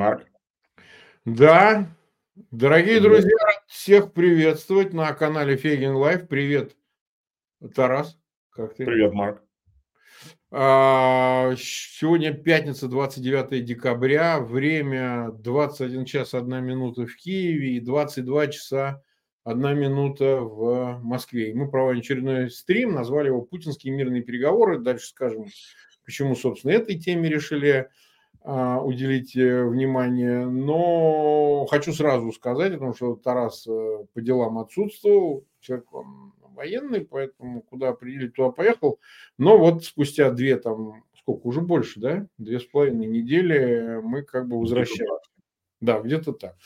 Марк. Да, дорогие Привет. друзья, всех приветствовать на канале Фейгин Live. Привет, Тарас. Как ты? Привет, Марк. А, сегодня пятница, 29 декабря, время 21 час 1 минута в Киеве и 22 часа 1 минута в Москве. И мы проводим очередной стрим, назвали его «Путинские мирные переговоры». Дальше скажем, почему, собственно, этой теме решили уделить э, внимание. Но хочу сразу сказать, потому что Тарас э, по делам отсутствовал, человек он военный, поэтому куда определить, туда поехал. Но вот спустя две там, сколько, уже больше, да, две с половиной недели мы как бы возвращаемся. Да, где-то так.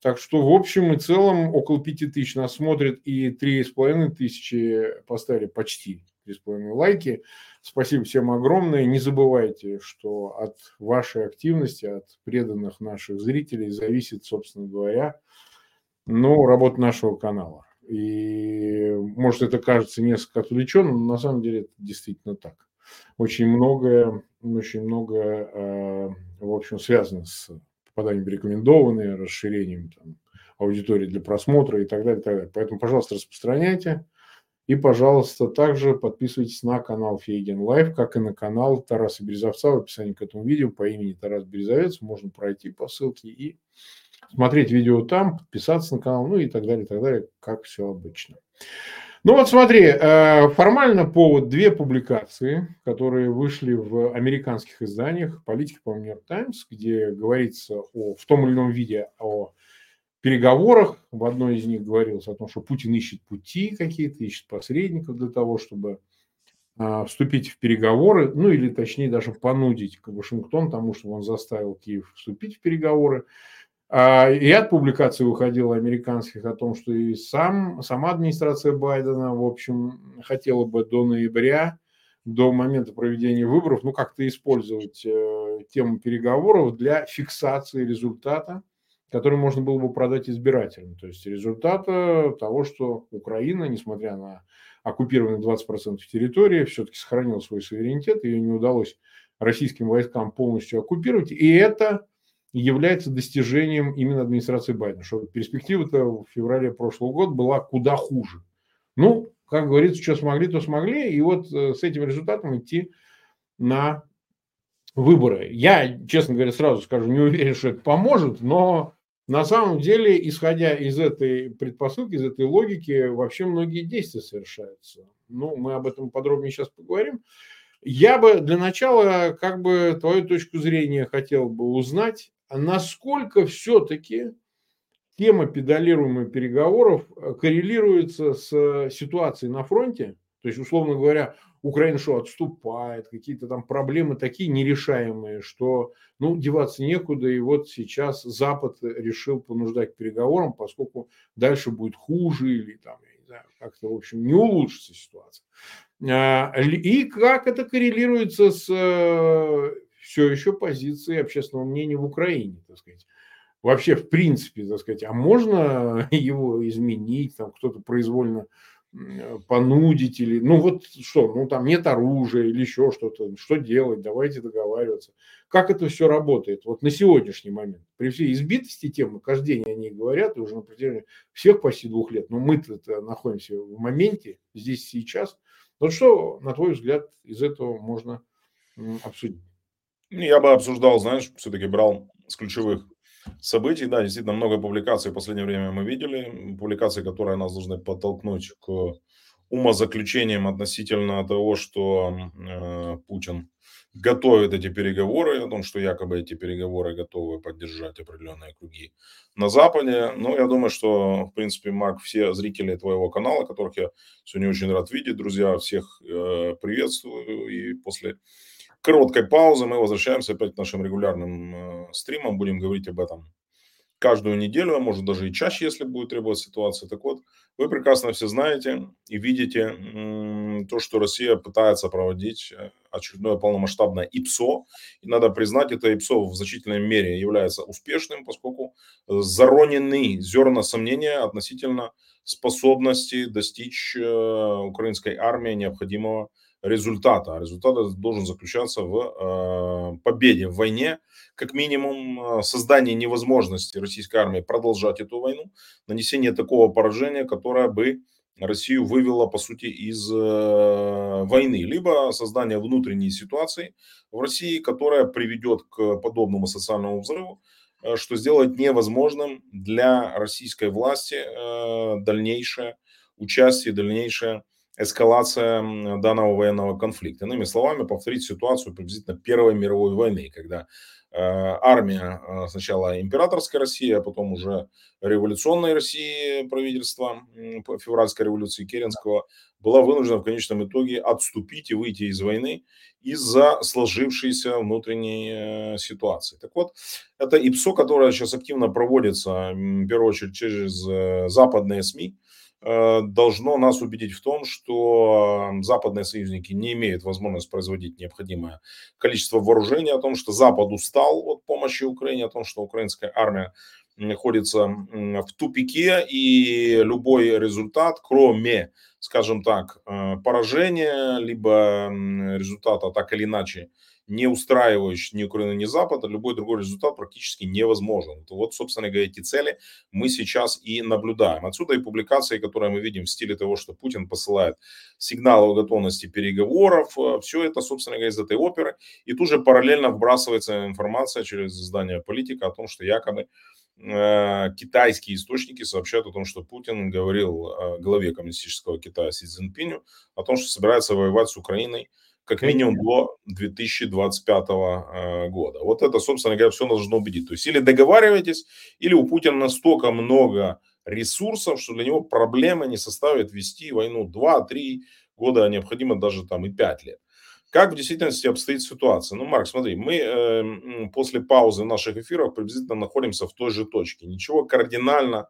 Так что в общем и целом около пяти тысяч нас смотрят и три с половиной тысячи поставили почти три с половиной лайки. Спасибо всем огромное. Не забывайте, что от вашей активности, от преданных наших зрителей зависит, собственно говоря, ну, работа нашего канала. И может это кажется несколько отвлеченным, но на самом деле это действительно так. Очень многое, очень многое, э, в общем, связано с попаданием рекомендованные, расширением там, аудитории для просмотра и так далее, и так далее. Поэтому, пожалуйста, распространяйте. И, пожалуйста, также подписывайтесь на канал Фейгин Live, как и на канал Тараса Березовца в описании к этому видео по имени Тарас Березовец. Можно пройти по ссылке и смотреть видео там, подписаться на канал, ну и так далее, и так далее, как все обычно. Ну вот смотри, э, формально повод две публикации, которые вышли в американских изданиях, Politico, по-моему, New York Times, где говорится о, в том или ином виде о переговорах. В одной из них говорилось о том, что Путин ищет пути какие-то, ищет посредников для того, чтобы а, вступить в переговоры, ну или точнее даже понудить Вашингтон тому, чтобы он заставил Киев вступить в переговоры. А, и от публикации выходило американских о том, что и сам, сама администрация Байдена, в общем, хотела бы до ноября, до момента проведения выборов, ну, как-то использовать э, тему переговоров для фиксации результата который можно было бы продать избирателям. То есть результата того, что Украина, несмотря на оккупированные 20% территории, все-таки сохранила свой суверенитет, ее не удалось российским войскам полностью оккупировать, и это является достижением именно администрации Байдена, что перспектива-то в феврале прошлого года была куда хуже. Ну, как говорится, что смогли, то смогли, и вот э, с этим результатом идти на выборы. Я, честно говоря, сразу скажу, не уверен, что это поможет, но на самом деле, исходя из этой предпосылки, из этой логики, вообще многие действия совершаются. Ну, мы об этом подробнее сейчас поговорим. Я бы для начала, как бы, твою точку зрения хотел бы узнать, насколько все-таки тема педалируемых переговоров коррелируется с ситуацией на фронте. То есть, условно говоря, Украина что, отступает, какие-то там проблемы такие нерешаемые, что, ну, деваться некуда, и вот сейчас Запад решил понуждать к переговорам, поскольку дальше будет хуже или там, я не знаю, как-то, в общем, не улучшится ситуация. А, и как это коррелируется с э, все еще позицией общественного мнения в Украине, так сказать вообще в принципе, так сказать, а можно его изменить, там кто-то произвольно понудить или, ну вот что, ну там нет оружия или еще что-то, что делать, давайте договариваться. Как это все работает вот на сегодняшний момент? При всей избитости темы, каждый день они говорят, и уже на протяжении всех почти двух лет, но мы-то находимся в моменте, здесь сейчас. Вот что, на твой взгляд, из этого можно обсудить? Я бы обсуждал, знаешь, все-таки брал с ключевых событий. Да, действительно, много публикаций в последнее время мы видели. Публикации, которые нас должны подтолкнуть к умозаключениям относительно того, что э, Путин готовит эти переговоры, о том, что якобы эти переговоры готовы поддержать определенные круги на Западе. Но я думаю, что, в принципе, Марк, все зрители твоего канала, которых я сегодня очень рад видеть, друзья, всех э, приветствую. И после короткой паузы мы возвращаемся опять к нашим регулярным э, стримам. Будем говорить об этом каждую неделю, а может даже и чаще, если будет требовать ситуация. Так вот, вы прекрасно все знаете и видите то, что Россия пытается проводить э, очередное полномасштабное ИПСО. И надо признать, это ИПСО в значительной мере является успешным, поскольку заронены зерна сомнения относительно способности достичь э, украинской армии необходимого результата. А результат должен заключаться в победе в войне, как минимум создание невозможности российской армии продолжать эту войну, нанесение такого поражения, которое бы Россию вывело, по сути, из э, войны, либо создание внутренней ситуации в России, которая приведет к подобному социальному взрыву, э, что сделает невозможным для российской власти э, дальнейшее участие, дальнейшая эскалация данного военного конфликта. Иными словами, повторить ситуацию приблизительно Первой мировой войны, когда Э, армия э, сначала императорской России, а потом уже революционной России правительства февральской революции Керенского была вынуждена в конечном итоге отступить и выйти из войны из-за сложившейся внутренней э, ситуации. Так вот, это ИПСО, которое сейчас активно проводится, в первую очередь, через западные СМИ, должно нас убедить в том, что западные союзники не имеют возможности производить необходимое количество вооружений, о том, что Запад устал от помощи Украине, о том, что украинская армия находится в тупике, и любой результат, кроме, скажем так, э, поражения, либо результата так или иначе не устраивающий ни Украину, ни Запад, любой другой результат практически невозможен. Вот, собственно говоря, эти цели мы сейчас и наблюдаем. Отсюда и публикации, которые мы видим в стиле того, что Путин посылает сигналы о готовности переговоров. Э, Все это, собственно говоря, из этой оперы. И тут же параллельно вбрасывается информация через издание «Политика» о том, что якобы э, китайские источники сообщают о том, что Путин говорил главе коммунистического Китая Си Цзиньпиню о том, что собирается воевать с Украиной как минимум до 2025 э, года. Вот это, собственно говоря, все должно убедить. То есть или договариваетесь, или у Путина настолько много ресурсов, что для него проблемы не составит вести войну 2-3 года, а необходимо даже там и 5 лет. Как в действительности обстоит ситуация? Ну, Марк, смотри, мы э, после паузы наших эфиров приблизительно находимся в той же точке. Ничего кардинально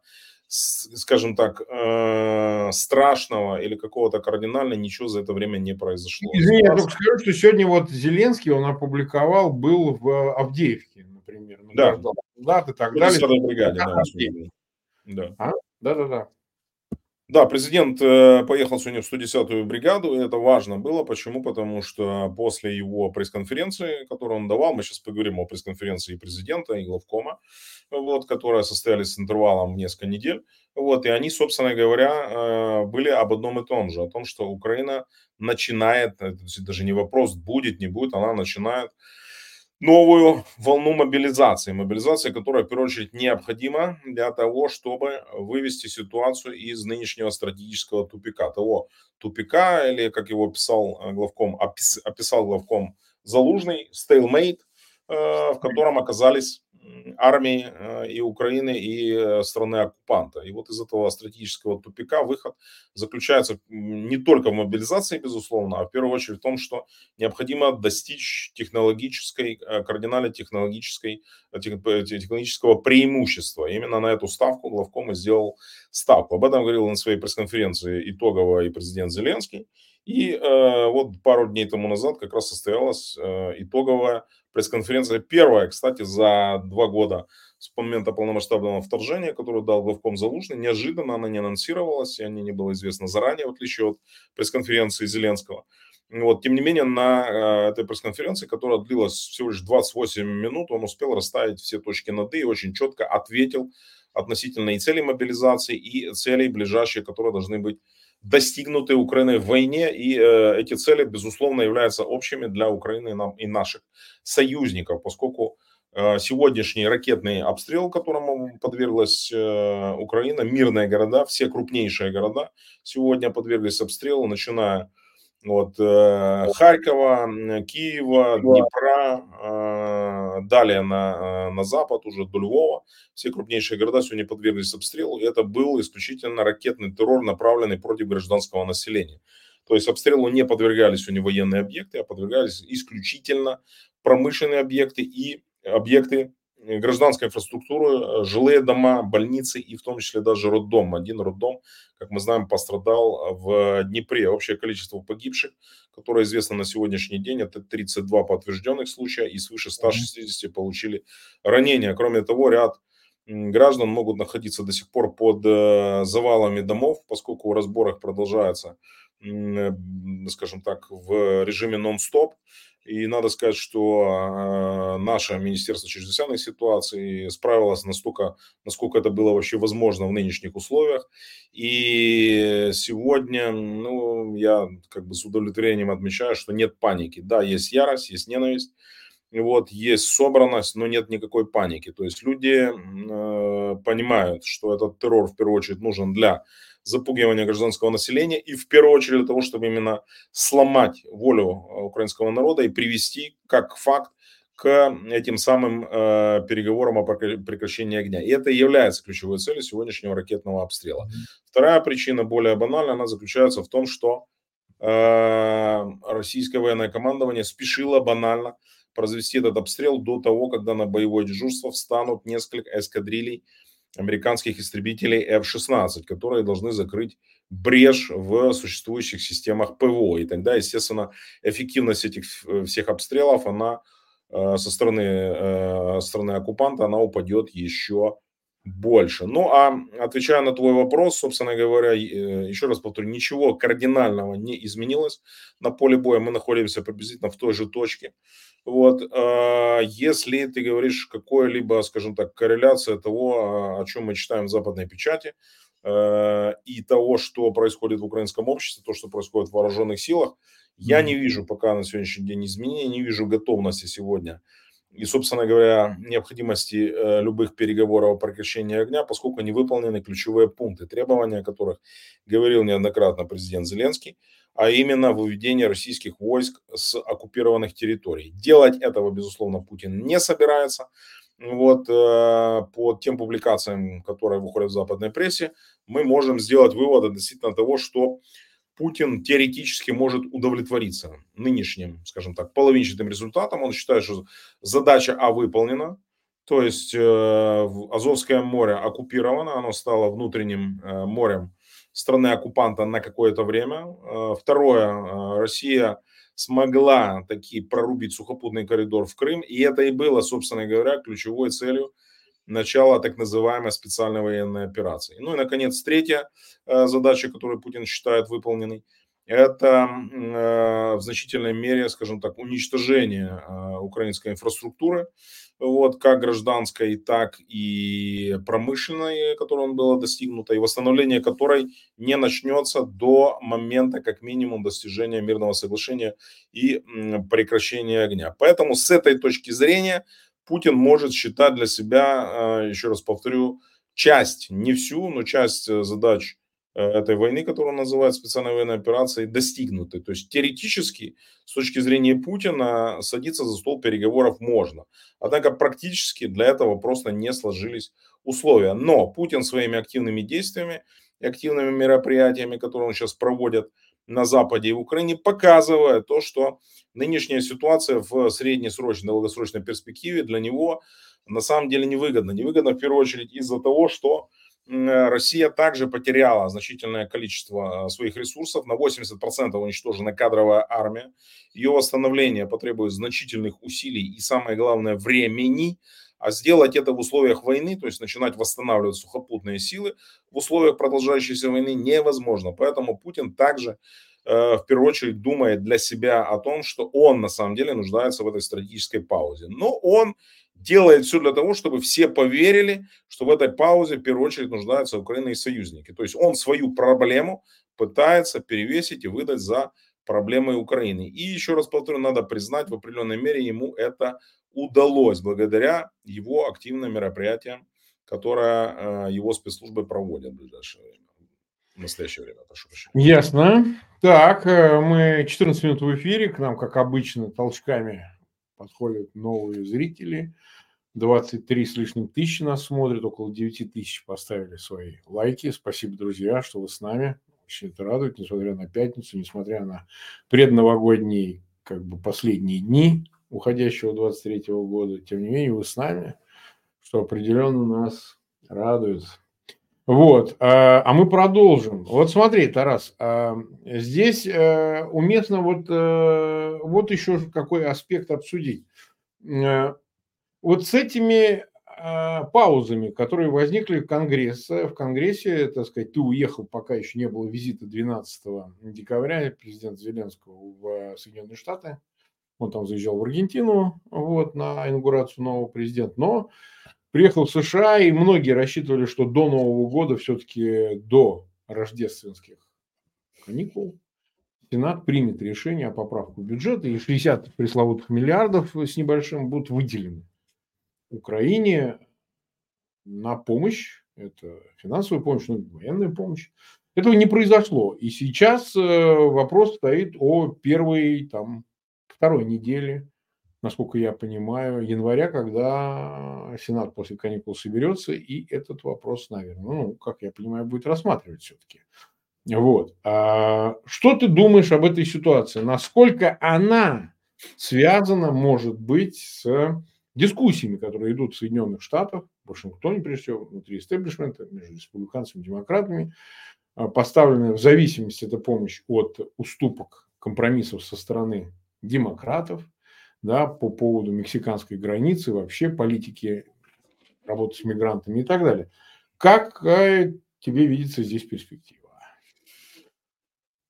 скажем так, э, страшного или какого-то кардинального ничего за это время не произошло. Извини, я только скажу, что сегодня вот Зеленский, он опубликовал, был в Авдеевке, например. Да. Да, и так далее. бригаде, да. Да. А? Да, да, да. Да, президент э, поехал сегодня в 110-ю бригаду, это важно было. Почему? Потому что после его пресс-конференции, которую он давал, мы сейчас поговорим о пресс-конференции президента и главкома, вот, которая состоялись с интервалом в несколько недель, вот, и они, собственно говоря, э, были об одном и том же, о том, что Украина начинает, это даже не вопрос, будет, не будет, она начинает новую волну мобилизации. Мобилизация, которая, в первую очередь, необходима для того, чтобы вывести ситуацию из нынешнего стратегического тупика. Того тупика, или, как его описал э, главком, опис, описал главком Залужный, stalemate, э, в котором оказались армии э, и Украины, и э, страны-оккупанта. И вот из этого стратегического тупика выход заключается не только в мобилизации, безусловно, а в первую очередь в том, что необходимо достичь технологической, э, кардинально технологической, технологического преимущества. Именно на эту ставку главком и сделал ставку. Об этом говорил на своей пресс-конференции итогово и президент Зеленский. И э, вот пару дней тому назад как раз состоялась э, итоговая пресс-конференция. Первая, кстати, за два года с момента полномасштабного вторжения, которую дал главком Залужный. Неожиданно она не анонсировалась, и о ней не было известно заранее, в отличие от пресс-конференции Зеленского. Вот, тем не менее, на э, этой пресс-конференции, которая длилась всего лишь 28 минут, он успел расставить все точки над «и» и очень четко ответил относительно и целей мобилизации, и целей ближайшие, которые должны быть достигнуты Украиной в войне, и э, эти цели, безусловно, являются общими для Украины нам, и наших союзников, поскольку э, сегодняшний ракетный обстрел, которому подверглась э, Украина, мирные города, все крупнейшие города сегодня подверглись обстрелу, начиная от э, Харькова, Киева, Днепра, э, далее на, э, на запад, уже до Львова. Все крупнейшие города сегодня подверглись обстрелу. И это был исключительно ракетный террор, направленный против гражданского населения. То есть обстрелу не подвергались сегодня военные объекты, а подвергались исключительно промышленные объекты и объекты гражданская инфраструктура, э, жилые дома, больницы и в том числе даже роддом. Один роддом, как мы знаем, пострадал в Днепре. Общее количество погибших, которое известно на сегодняшний день, это 32 подтвержденных случая и свыше 160 получили ранения. Кроме того, ряд граждан могут находиться до сих пор под э, завалами домов, поскольку разбор их продолжается, э, скажем так, в режиме нон-стоп. И надо сказать, что э, наше Министерство чрезвычайных ситуаций справилось настолько, насколько это было вообще возможно в нынешних условиях. И сегодня, ну, я как бы с удовлетворением отмечаю, что нет паники. Да, есть ярость, есть ненависть, вот, есть собранность, но нет никакой паники. То есть люди э, понимают, что этот террор в первую очередь нужен для запугивания гражданского населения и в первую очередь для того, чтобы именно сломать волю э, украинского народа и привести как факт к этим самым э, переговорам о прекращении огня. И это и является ключевой целью сегодняшнего ракетного обстрела. Вторая причина, более банальная, она заключается в том, что э, российское военное командование спешило банально произвести этот обстрел до того, когда на боевое дежурство встанут несколько эскадрилей американских истребителей F-16, которые должны закрыть брешь в существующих системах ПВО. И тогда, естественно, эффективность этих э, всех обстрелов, она э, со стороны, э, стороны оккупанта, она упадет еще больше. Ну, а отвечая на твой вопрос, собственно говоря, еще раз повторю, ничего кардинального не изменилось на поле боя. Мы находимся приблизительно в той же точке. Вот, а, если ты говоришь какое-либо, скажем так, корреляция того, о чем мы читаем в западной печати, э, и того, что происходит в украинском обществе, то, что происходит в вооруженных силах, я не вижу пока на сегодняшний день изменений, не вижу готовности сегодня и, собственно говоря, необходимости э, любых переговоров о прекращении огня, поскольку не выполнены ключевые пункты, требования о которых говорил неоднократно президент Зеленский, а именно выведение российских войск с оккупированных территорий. Делать этого, безусловно, Путин не собирается. Вот э, по тем публикациям, которые выходят в западной прессе, мы можем сделать выводы относительно того, что Путин теоретически может удовлетвориться нынешним, скажем так, половинчатым результатом. Он считает, что задача А выполнена, то есть э, Азовское море оккупировано, оно стало внутренним э, морем страны-оккупанта на какое-то время. Э, второе, Россия смогла таки прорубить сухопутный коридор в Крым, и это и было, собственно говоря, ключевой целью начала так называемой специальной военной операции. Ну и, наконец, третья э, задача, которую Путин считает выполненной, это э, в значительной мере, скажем так, уничтожение э, украинской инфраструктуры, вот, как гражданской, так и промышленной, которой он было достигнуто, и восстановление которой не начнется до момента, как минимум, достижения мирного соглашения и прекращения огня. Поэтому с этой точки зрения Путин может считать для себя, а, еще раз повторю, часть, не всю, но часть э, задач э, этой войны, которую он называет специальной военной операцией, достигнуты. То есть теоретически, с точки зрения Путина, садиться за стол переговоров можно. Однако практически для этого просто не сложились условия. Но Путин своими активными действиями и активными мероприятиями, которые он сейчас проводит на Западе и в Украине, показывает то, что нынешняя ситуация в среднесрочной, долгосрочной перспективе для него на самом деле невыгодна. Невыгодна в первую очередь из-за того, что Россия также потеряла значительное количество а, своих ресурсов. На 80% уничтожена кадровая армия. Ее восстановление потребует значительных усилий и, самое главное, времени. А сделать это в условиях войны, то есть начинать восстанавливать сухопутные силы, в условиях продолжающейся войны невозможно. Поэтому Путин также Э, в первую очередь думает для себя о том, что он на самом деле нуждается в этой стратегической паузе. Но он делает все для того, чтобы все поверили, что в этой паузе в первую очередь нуждаются Украина и союзники. То есть он свою проблему пытается перевесить и выдать за проблемы Украины. И еще раз повторю, надо признать, в определенной мере ему это удалось благодаря его активным мероприятиям, которые э, его спецслужбы проводят в ближайшее время в настоящее время, прошу прощения. Ясно. Так, э, мы 14 минут в эфире, к нам, как обычно, толчками подходят новые зрители. 23 с лишним тысячи нас смотрят, около 9 тысяч поставили свои лайки. Спасибо, друзья, что вы с нами. Очень это радует, несмотря на пятницу, несмотря на предновогодние, как бы последние дни уходящего 23 года. Тем не менее, вы с нами, что определенно нас радует. Вот, а, а мы продолжим. Вот смотри, Тарас, а, здесь э, уместно вот, э, вот еще какой аспект обсудить. Э, вот с этими э, паузами, которые возникли в Конгрессе. В Конгрессе, так сказать, ты уехал, пока еще не было визита 12 декабря президента Зеленского в Соединенные Штаты. Он там заезжал в Аргентину вот, на инаугурацию нового президента. Но приехал в США, и многие рассчитывали, что до Нового года, все-таки до рождественских каникул, Сенат примет решение о поправку бюджета, и 60 пресловутых миллиардов с небольшим будут выделены Украине на помощь, это финансовая помощь, ну, военная помощь. Этого не произошло. И сейчас э, вопрос стоит о первой, там, второй неделе, насколько я понимаю, января, когда Сенат после каникул соберется, и этот вопрос, наверное, ну, как я понимаю, будет рассматривать все-таки. Вот. А что ты думаешь об этой ситуации? Насколько она связана, может быть, с дискуссиями, которые идут в Соединенных Штатах, в Вашингтоне, прежде всего, внутри истеблишмента, между республиканцами и демократами, а, поставленная в зависимости эта помощь от уступок, компромиссов со стороны демократов, да, по поводу мексиканской границы, вообще политики работы с мигрантами и так далее. Как тебе видится здесь перспектива?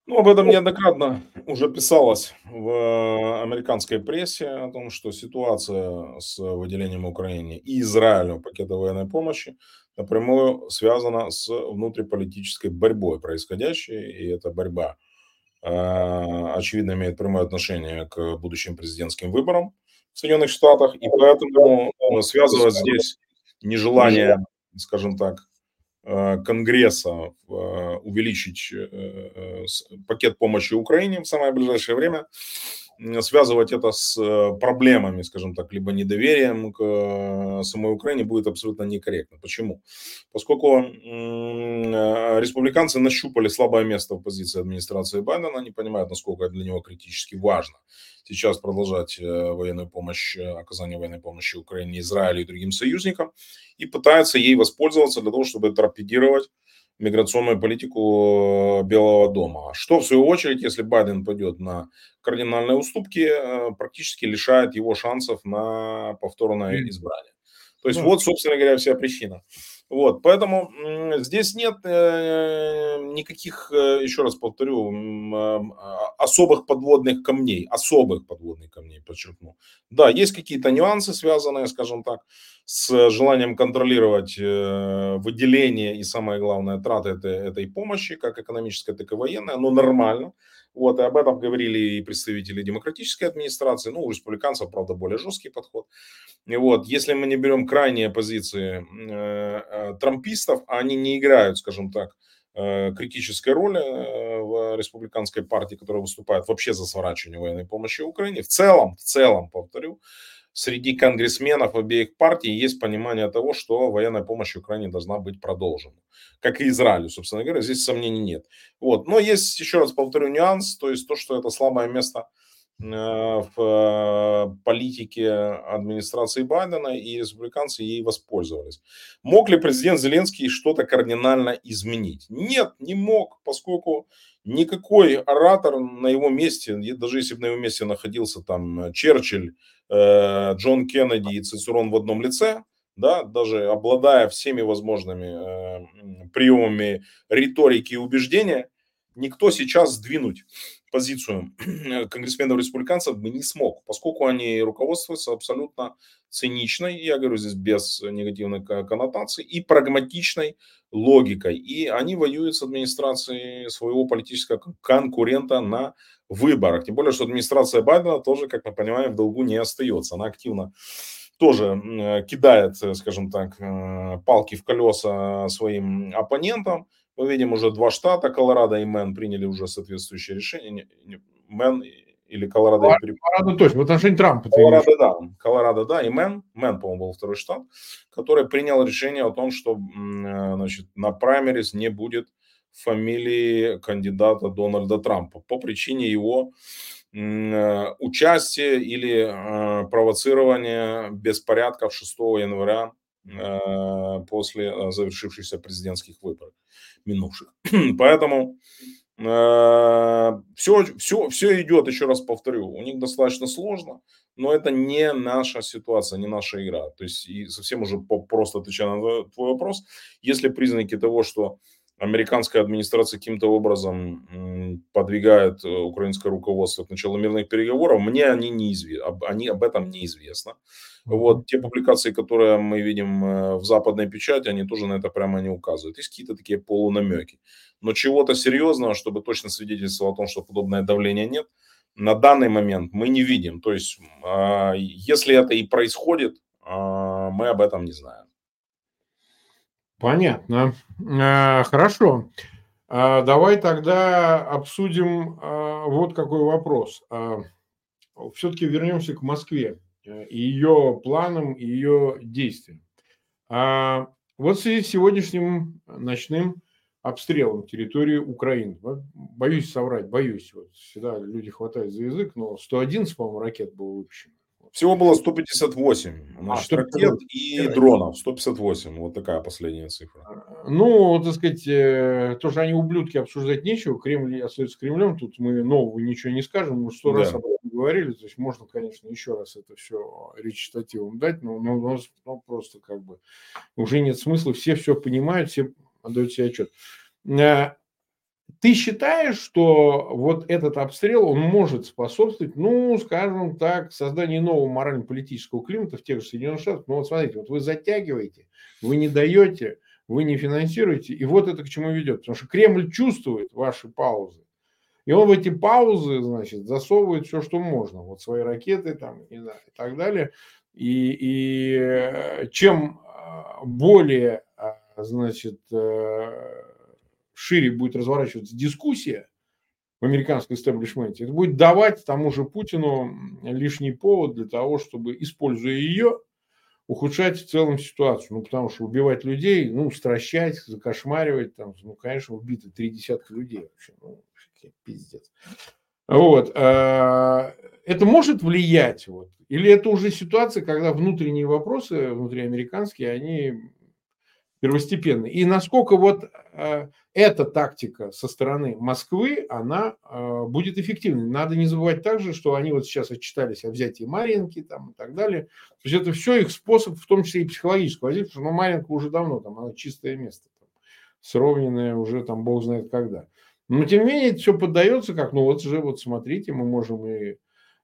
Ну, об этом неоднократно уже писалось в американской прессе, о том, что ситуация с выделением Украине и Израилю пакета военной помощи напрямую связана с внутриполитической борьбой происходящей, и эта борьба, очевидно, имеет прямое отношение к будущим президентским выборам в Соединенных Штатах, и поэтому связывать здесь нежелание, скажем так, Э, Конгресса э, увеличить э, пакет помощи Украине в самое ближайшее время, связывать это с проблемами, скажем так, либо недоверием к самой Украине будет абсолютно некорректно. Почему? Поскольку республиканцы нащупали слабое место в позиции администрации Байдена, они понимают, насколько для него критически важно сейчас продолжать военную помощь, оказание военной помощи Украине, Израилю и другим союзникам, и пытаются ей воспользоваться для того, чтобы торпедировать миграционную политику Белого дома. Что, в свою очередь, если Байден пойдет на кардинальные уступки, э, практически лишает его шансов на повторное избрание. То есть, вот, собственно говоря, вся причина. Вот, поэтому здесь нет э, никаких, э, еще раз повторю, э, особых подводных камней, особых подводных камней, подчеркну. Да, есть какие-то нюансы, связанные, скажем так, с желанием контролировать выделение и, самое главное, траты этой, этой помощи, как экономической, так и военной, но нормально. Вот, и об этом говорили и представители демократической администрации, ну, у республиканцев, правда, более жесткий подход. И вот, если мы не берем крайние позиции э, трампистов, они не играют, скажем так, э, критической роли э, в республиканской партии, которая выступает вообще за сворачивание военной помощи Украине. В целом, в целом, повторю, среди конгрессменов обеих партий есть понимание того, что военная помощь Украине должна быть продолжена. Как и Израилю, собственно говоря, здесь сомнений нет. Вот. Но есть, еще раз повторю, нюанс, то есть то, что это слабое место в э, политике администрации Байдена, и республиканцы ей воспользовались. Мог ли президент Зеленский что-то кардинально изменить? Нет, не мог, поскольку никакой оратор на его месте, даже если бы на его месте находился там Черчилль, Э, Джон Кеннеди и Цицерон в одном лице, да, даже обладая всеми возможными э, приемами риторики и убеждения, никто сейчас сдвинуть позицию конгрессменов-республиканцев бы не смог, поскольку они руководствуются абсолютно циничной, я говорю здесь без негативной коннотации, и прагматичной логикой. И они воюют с администрацией своего политического конкурента на выборах. Тем более, что администрация Байдена тоже, как мы понимаем, в долгу не остается. Она активно тоже кидает, скажем так, э, палки в колеса своим оппонентам. Мы видим, уже два штата, Колорадо и Мэн, приняли уже соответствующее решение. Мэн или Колорадо. Колорадо, Колорадо точно, в отношении Трампа. Колорадо, да. Колорадо, да, и Мэн, Мэн, по-моему, был второй штат, который принял решение о том, что э, значит, на праймериз не будет фамилии кандидата Дональда Трампа по причине его э, участия или э, провоцирования беспорядков 6 января после завершившихся президентских выборов минувших. Поэтому Все, все, все идет, еще раз повторю, у них достаточно сложно, но это не наша ситуация, не наша игра. То есть, и совсем уже просто отвечая на твой вопрос, если признаки того, что американская администрация каким-то образом подвигает э, украинское руководство к началу мирных переговоров, мне они неизвестны, они об этом неизвестно. Вот те публикации, которые мы видим э, в западной печати, они тоже на это прямо не указывают. Есть какие-то такие полунамеки. Но чего-то серьезного, чтобы точно свидетельствовало о том, что подобное давление нет, на данный момент мы не видим. То есть, а, если это и происходит, а, мы об этом не знаем. Понятно. А, хорошо. Давай тогда обсудим вот какой вопрос. Все-таки вернемся к Москве и ее планам, ее действиям. Вот с сегодняшним ночным обстрелом территории Украины. Боюсь соврать, боюсь. Вот всегда люди хватают за язык, но 111, по-моему, ракет было выпущено. Всего было 158 а, значит, а, ракет и дронов. 158. Вот такая последняя цифра. А, ну, так сказать, э, тоже они ублюдки обсуждать нечего. Кремль остается Кремлем. Тут мы нового ничего не скажем. Мы сто да. раз об этом говорили. То есть можно, конечно, еще раз это все речитативом дать, но, но, но, но просто как бы уже нет смысла. Все все понимают, все отдают себе отчет. Ты считаешь, что вот этот обстрел, он может способствовать, ну, скажем так, созданию нового морально-политического климата в тех же Соединенных Штатах? Ну, вот смотрите, вот вы затягиваете, вы не даете, вы не финансируете, и вот это к чему ведет. Потому что Кремль чувствует ваши паузы. И он в эти паузы, значит, засовывает все, что можно. Вот свои ракеты там и, да, и так далее. И, и э, чем э, более значит, э, шире будет разворачиваться дискуссия в американском истеблишменте, это будет давать тому же Путину лишний повод для того, чтобы, используя ее, ухудшать в целом ситуацию. Ну, потому что убивать людей, ну, стращать, закошмаривать, там, ну, конечно, убиты три десятка людей вообще. Ну, пиздец. Вот. Э, это может влиять? Вот? Или это уже ситуация, когда внутренние вопросы, внутриамериканские, они первостепенный. И насколько вот э, эта тактика со стороны Москвы, она э, будет эффективной. Надо не забывать также, что они вот сейчас отчитались о взятии Маринки там, и так далее. То есть это все их способ, в том числе и психологического воздействия, потому что ну, Маринка уже давно, там она чистое место, там, сровненное уже там бог знает когда. Но тем не менее это все поддается как, ну вот же, вот смотрите, мы можем и,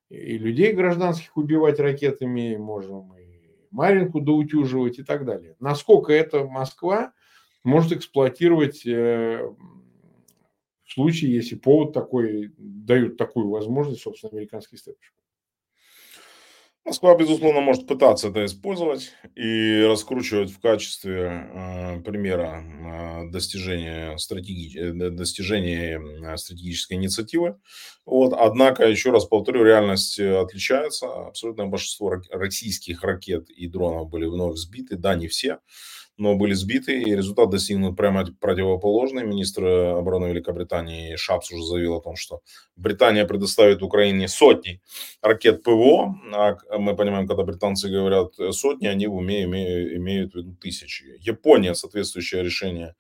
и людей гражданских убивать ракетами, можем и Маринку доутюживать и так далее. Насколько это Москва может эксплуатировать э, в случае, если повод такой, дают такую возможность, собственно, американский степиш. Москва, безусловно, может пытаться это использовать и раскручивать в качестве э, примера э, достижения, стратеги... Э, достижения э, стратегической инициативы. Вот. Однако, еще раз повторю, реальность отличается. Абсолютное большинство российских ракет и дронов были вновь сбиты. Да, не все но были сбиты, и результат достигнут прямо противоположный. Министр обороны Великобритании Шапс уже заявил о том, что Британия предоставит Украине сотни ракет ПВО. А мы понимаем, когда британцы говорят сотни, они в уме имеют в виду тысячи. Япония соответствующее решение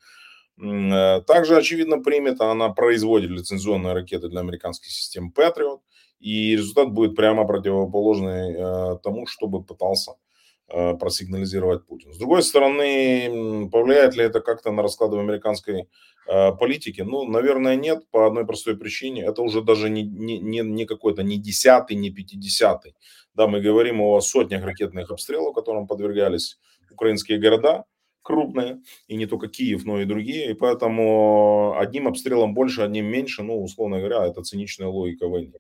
э, также, очевидно, примет. Она производит лицензионные ракеты для американских систем Patriot. И результат будет прямо противоположный э, тому, чтобы пытался Э, просигнализировать Путин. С другой стороны, повлияет ли это как-то на расклады в американской э, политике? Ну, наверное, нет, по одной простой причине. Это уже даже не, не, не, не какой-то не десятый, не пятидесятый. Да, мы говорим о сотнях ракетных обстрелов, которым подвергались украинские города крупные, и не только Киев, но и другие, и поэтому одним обстрелом больше, одним меньше, ну, условно говоря, это циничная логика войны.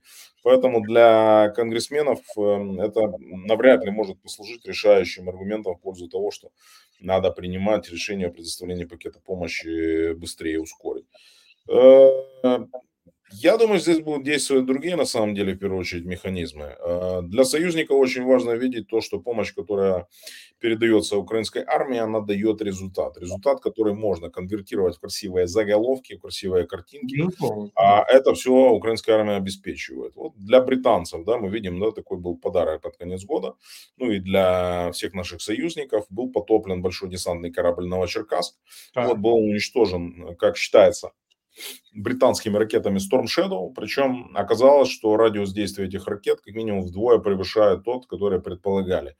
Поэтому для конгрессменов эм, это навряд ли может послужить решающим аргументом в пользу того, что надо принимать решение о предоставлении пакета помощи быстрее ускорить. Э, я думаю, здесь будут действовать другие, на самом деле, в первую очередь, механизмы. А, для союзников очень важно видеть то, что помощь, которая передается украинской армии, она дает результат. Результат, который можно конвертировать в красивые заголовки, в красивые картинки. А это все украинская армия обеспечивает. Вот для британцев, да, мы видим, да, такой был подарок под конец года. Ну и для всех наших союзников был потоплен большой десантный корабль Новочеркасск. А. Вот был уничтожен, как считается, британскими ракетами Storm Shadow, причем оказалось, что радиус действия этих ракет как минимум вдвое превышает тот, который предполагали.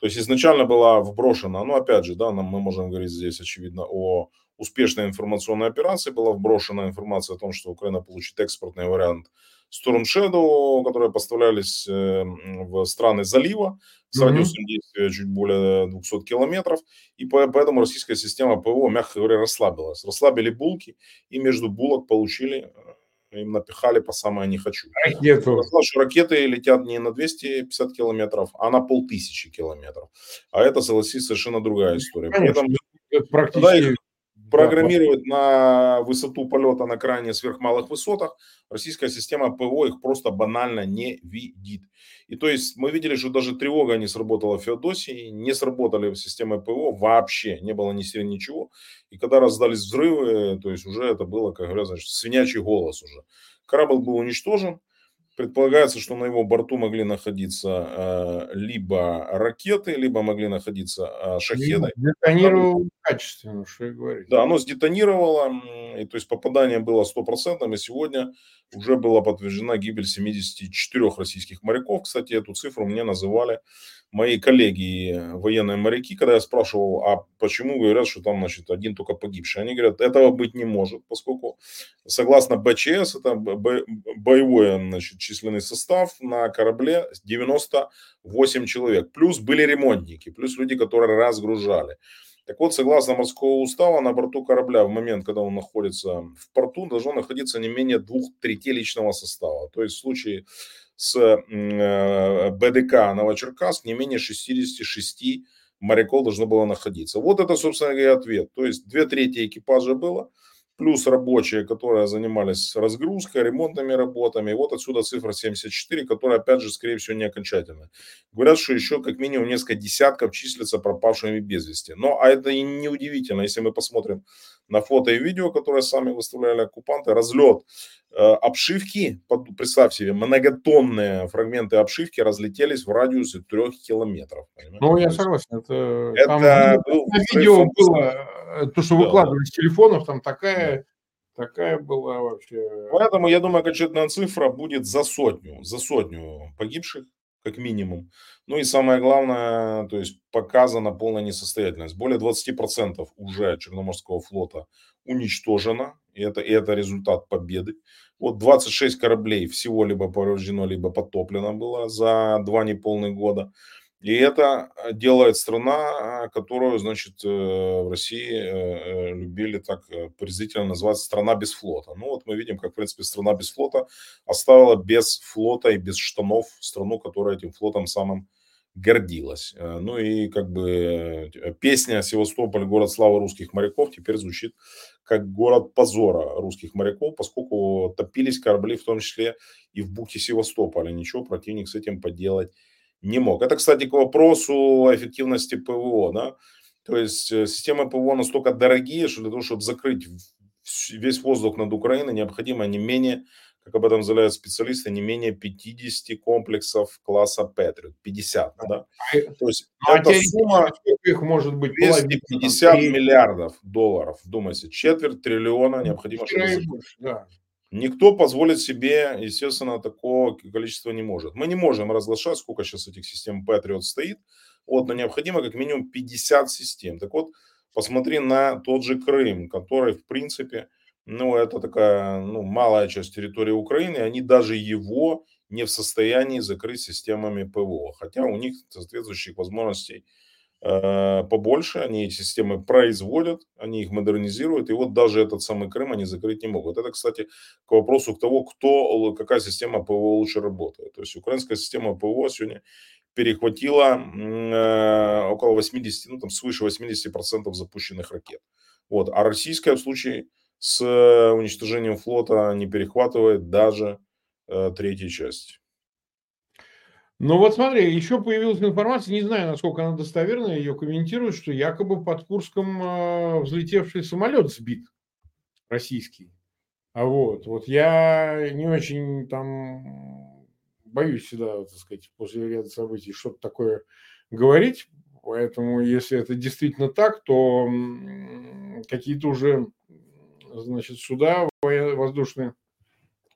То есть изначально была вброшена, ну опять же, да, мы можем говорить здесь очевидно о успешной информационной операции, была вброшена информация о том, что Украина получит экспортный вариант Storm Shadow, которые поставлялись э, в страны залива с mm-hmm. радиусом действия чуть более 200 километров. И поэтому российская система ПВО, мягко говоря, расслабилась. Расслабили булки и между булок получили э, им напихали по самое не хочу. Ракету. Сказал, что ракеты летят не на 250 километров, а на полтысячи километров. А это, согласись, совершенно другая история. Конечно, При этом, практически программировать на высоту полета на крайне сверхмалых высотах, российская система ПВО их просто банально не видит. И то есть мы видели, что даже тревога не сработала в Феодосии, не сработали системы ПВО вообще, не было ни сирен, ничего. И когда раздались взрывы, то есть уже это было, как говорят, значит, свинячий голос уже. Корабль был уничтожен, Предполагается, что на его борту могли находиться э, либо ракеты, либо могли находиться э, шахеды. Детонировал качественно, что и говорить. Да, оно сдетонировало, и, то есть попадание было стопроцентным, и сегодня уже была подтверждена гибель 74 российских моряков. Кстати, эту цифру мне называли мои коллеги, военные моряки, когда я спрашивал, а почему говорят, что там, значит, один только погибший, они говорят, этого быть не может, поскольку согласно БЧС, это боевой, значит, численный состав на корабле 98 человек, плюс были ремонтники, плюс люди, которые разгружали. Так вот, согласно морского устава, на борту корабля в момент, когда он находится в порту, должно находиться не менее двух третей личного состава. То есть в случае с э, БДК Новочеркасск не менее 66 моряков должно было находиться. Вот это, собственно говоря, ответ. То есть две трети экипажа было, плюс рабочие, которые занимались разгрузкой, ремонтными работами. И вот отсюда цифра 74, которая, опять же, скорее всего, не окончательная. Говорят, что еще как минимум несколько десятков числятся пропавшими без вести. Но а это и не удивительно, если мы посмотрим на фото и видео, которые сами выставляли оккупанты, разлет Э, обшивки, представь себе, многотонные фрагменты обшивки разлетелись в радиусе трех километров. Понимаете? Ну, я согласен. Это, это там, был на видео было, э, то, что да. выкладывали с телефонов, там такая, такая была вообще... Поэтому, я думаю, окончательная цифра будет за сотню, за сотню погибших, как минимум. Ну и самое главное, то есть показана полная несостоятельность. Более 20% уже Черноморского флота уничтожено, и это, и это результат победы. Вот 26 кораблей всего либо повреждено, либо потоплено было за два неполных года. И это э, делает страна, которую, значит, э, в России э, любили так презрительно называть страна без флота. Ну вот мы видим, как, в принципе, страна без флота оставила без флота и без штанов страну, которая этим флотом самым гордилась. Ну и как бы песня «Севастополь, город славы русских моряков» теперь звучит как город позора русских моряков, поскольку топились корабли в том числе и в бухте Севастополя. Ничего противник с этим поделать не мог. Это, кстати, к вопросу эффективности ПВО. Да? То есть э, системы ПВО настолько дорогие, что для того, чтобы закрыть весь воздух над Украиной, необходимо не менее, как об этом заявляют специалисты, не менее 50 комплексов класса Патриот. 50, да? То есть а эта сумма их может быть 250 миллиардов долларов. Вдумайся, четверть триллиона необходимо, чтобы да. Никто позволить себе, естественно, такого количества не может. Мы не можем разглашать, сколько сейчас этих систем Patriot стоит, вот, но необходимо как минимум 50 систем. Так вот, посмотри на тот же Крым, который, в принципе, ну, это такая, ну, малая часть территории Украины, они даже его не в состоянии закрыть системами ПВО, хотя у них соответствующих возможностей побольше, они эти системы производят, они их модернизируют, и вот даже этот самый Крым они закрыть не могут. Это, кстати, к вопросу к того, кто, какая система ПВО лучше работает. То есть украинская система ПВО сегодня перехватила э, около 80, ну там свыше 80% запущенных ракет. Вот. А российская в случае с уничтожением флота не перехватывает даже э, третьей части. Ну вот смотри, еще появилась информация, не знаю, насколько она достоверная, ее комментируют, что якобы под Курском э, взлетевший самолет сбит, российский. А вот, вот я не очень там боюсь сюда, так сказать, после ряда событий что-то такое говорить, поэтому если это действительно так, то какие-то уже значит, суда воздушные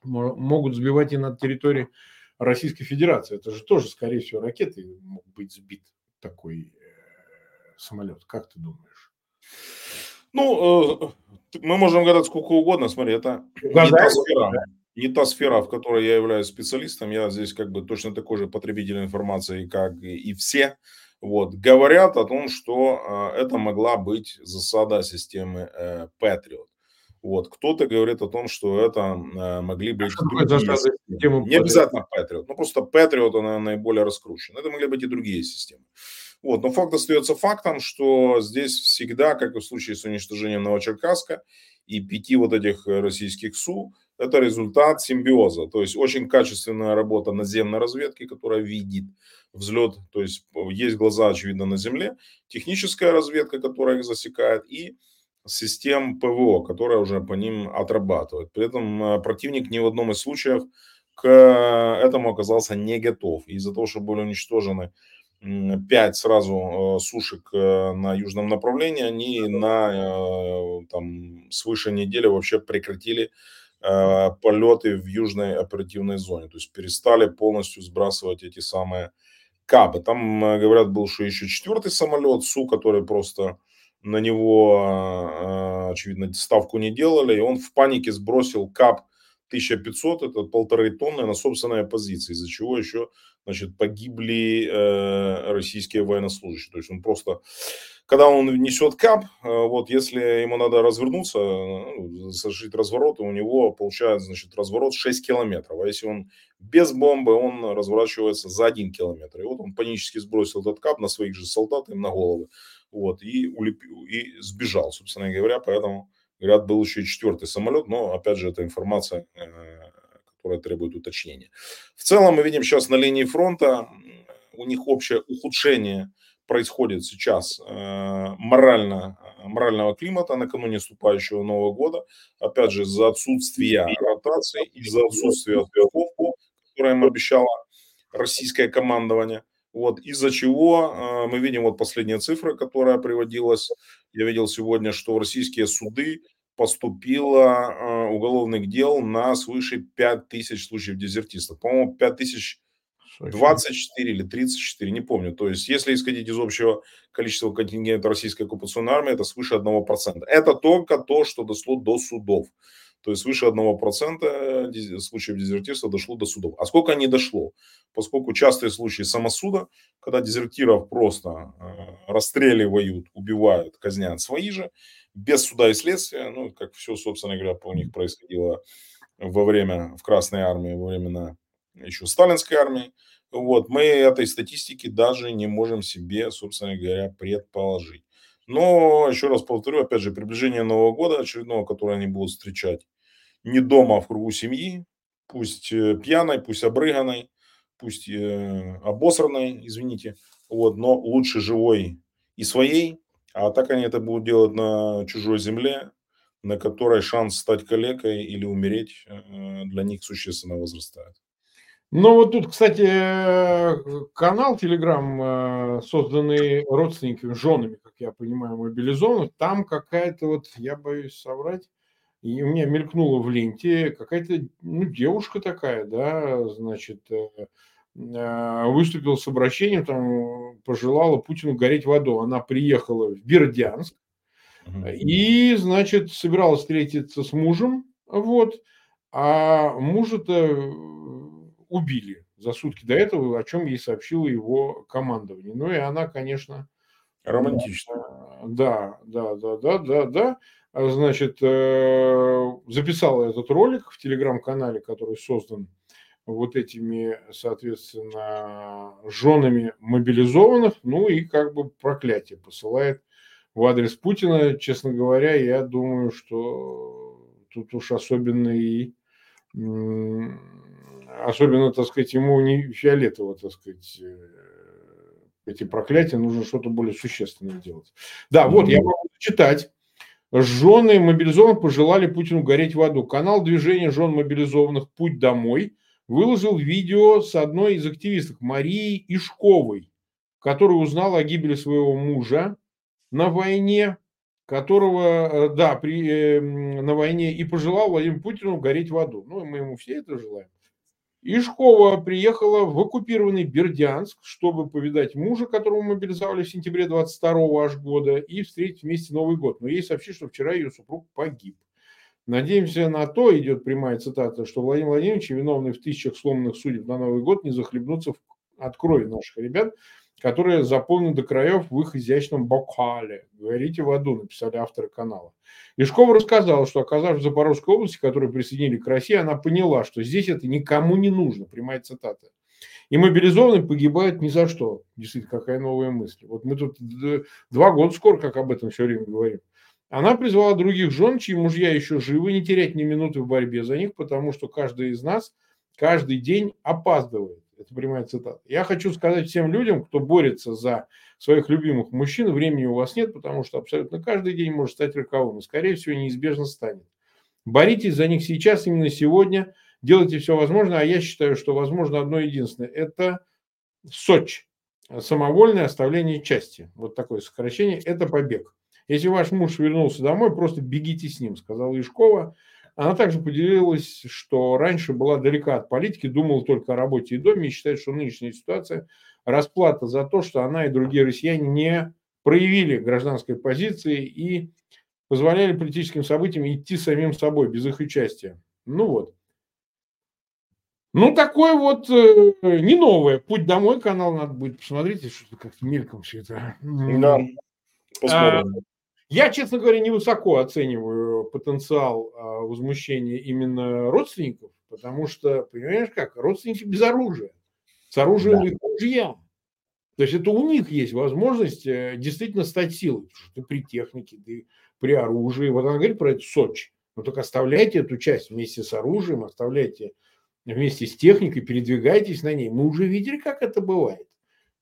могут сбивать и над территорией Российской Федерации. Это же тоже, скорее всего, ракеты могут быть сбит такой э, самолет. Как ты думаешь? Ну, э, мы можем гадать сколько угодно. Смотри, это не та, сфера, не та сфера, в которой я являюсь специалистом. Я здесь как бы точно такой же потребитель информации, как и все. Вот. Говорят о том, что э, это могла быть засада системы Patriot. Вот. Кто-то говорит о том, что это э, могли быть а другие системы. Не обязательно Patriot. Ну, просто Patriot, она наиболее раскручена. Это могли быть и другие системы. Вот. Но факт остается фактом, что здесь всегда, как и в случае с уничтожением Новочеркасска и пяти вот этих э, российских СУ, это результат симбиоза. То есть очень качественная работа наземной разведки, которая видит взлет, то есть есть глаза, очевидно, на земле, техническая разведка, которая их засекает, и систем ПВО, которая уже по ним отрабатывает. При этом э, противник ни в одном из случаев к этому оказался не готов. Из-за того, что были уничтожены пять сразу э, сушек э, на южном направлении, они на там, свыше недели вообще прекратили полеты в южной оперативной зоне. То есть перестали полностью сбрасывать эти самые кабы. Там, говорят, был еще четвертый самолет, СУ, который просто на него, а, очевидно, ставку не делали, и он в панике сбросил КАП 1500, это полторы тонны на собственной позиции, из-за чего еще значит, погибли э, российские военнослужащие. То есть он просто, когда он несет КАП, э, вот если ему надо развернуться, ну, совершить разворот, у него получается значит, разворот 6 километров. А если он без бомбы, он разворачивается за 1 километр. И вот он панически сбросил этот КАП на своих же солдат им на головы вот, и, улеп... и сбежал, собственно говоря, поэтому, говорят, был еще и четвертый самолет, но, опять же, это информация, э, которая требует уточнения. В целом мы видим сейчас на линии фронта, у них общее ухудшение происходит сейчас э, морально, морального климата накануне наступающего Нового года, опять же, из-за отсутствия ротации, из-за отсутствия отпусков, которые им обещало российское командование – вот, из-за чего э, мы видим вот последние цифры, которая приводилась. Я видел сегодня, что в российские суды поступило э, уголовных дел на свыше 5 тысяч случаев дезертирства. По-моему, 5 тысяч 24 или 34, не помню. То есть, если исходить из общего количества контингента российской оккупационной армии, это свыше 1%. Это только то, что дошло до судов. То есть свыше 1% случаев дезертирства дошло до судов. А сколько не дошло? Поскольку частые случаи самосуда, когда дезертиров просто э, расстреливают, убивают, казнят свои же, без суда и следствия, ну, как все, собственно говоря, у них происходило во время, в Красной армии, во времена еще сталинской армии, вот, мы этой статистики даже не можем себе, собственно говоря, предположить. Но, еще раз повторю, опять же, приближение Нового года очередного, которое они будут встречать не дома, а в кругу семьи, пусть э, пьяной, пусть обрыганной, пусть э, обосранной, извините, вот, но лучше живой и своей, а так они это будут делать на чужой земле, на которой шанс стать калекой или умереть э, для них существенно возрастает. Ну вот тут, кстати, канал Телеграм, созданный родственниками, женами, как я понимаю, мобилизованных, там какая-то вот, я боюсь соврать, и у меня мелькнула в ленте какая-то ну, девушка такая, да, значит, а, выступила с обращением, там, пожелала Путину гореть в аду. Она приехала в Бердянск и, значит, собиралась встретиться с мужем, вот, а мужа-то убили за сутки до этого, о чем ей сообщило его командование. Ну и она, конечно... Романтично. Да, да, да, да, да, да. Значит, э, записала этот ролик в телеграм-канале, который создан вот этими, соответственно, женами мобилизованных, ну и как бы проклятие посылает в адрес Путина. Честно говоря, я думаю, что тут уж особенно и особенно, так сказать, ему не фиолетово, так сказать, э, эти проклятия, нужно что-то более существенное делать. Да, вот, я могу читать. Жены мобилизованных пожелали Путину гореть в аду. Канал движения жен мобилизованных «Путь домой» выложил видео с одной из активисток Марией Ишковой, которая узнала о гибели своего мужа на войне которого, да, при, на войне и пожелал Владимиру Путину гореть в аду. Ну, мы ему все это желаем. Ишкова приехала в оккупированный Бердянск, чтобы повидать мужа, которого мобилизовали в сентябре 22 аж года, и встретить вместе Новый год. Но ей сообщили, что вчера ее супруг погиб. Надеемся на то, идет прямая цитата, что Владимир Владимирович, виновный в тысячах сломанных судеб на Новый год, не захлебнутся от крови наших ребят, которые заполнены до краев в их изящном бокале. Говорите в аду, написали авторы канала. Ишкова рассказала, что оказавшись в Запорожской области, которую присоединили к России, она поняла, что здесь это никому не нужно, прямая цитата. И мобилизованные погибают ни за что. Действительно, какая новая мысль. Вот мы тут два года скоро, как об этом все время говорим. Она призвала других жен, чьи мужья еще живы, не терять ни минуты в борьбе за них, потому что каждый из нас каждый день опаздывает. Это прямая цитата. Я хочу сказать всем людям, кто борется за своих любимых мужчин, времени у вас нет, потому что абсолютно каждый день может стать роковым. И, скорее всего, неизбежно станет. Боритесь за них сейчас, именно сегодня. Делайте все возможное. А я считаю, что возможно одно единственное. Это Сочи. Самовольное оставление части. Вот такое сокращение. Это побег. Если ваш муж вернулся домой, просто бегите с ним, сказала Ишкова. Она также поделилась, что раньше была далека от политики, думала только о работе и доме и считает, что нынешняя ситуация – расплата за то, что она и другие россияне не проявили гражданской позиции и позволяли политическим событиям идти самим собой, без их участия. Ну вот. Ну, такой вот, э, не новое. Путь домой канал надо будет посмотреть, что-то как-то мельком все это. Да, посмотрим. А, я, честно говоря, невысоко оцениваю потенциал а, возмущения именно родственников, потому что, понимаешь как, родственники без оружия. С оружием да. их мужья. То есть это у них есть возможность э, действительно стать силой. Потому что ты при технике, ты при оружии. Вот она говорит про это Сочи. Но только оставляйте эту часть вместе с оружием, оставляйте вместе с техникой, передвигайтесь на ней. Мы уже видели, как это бывает.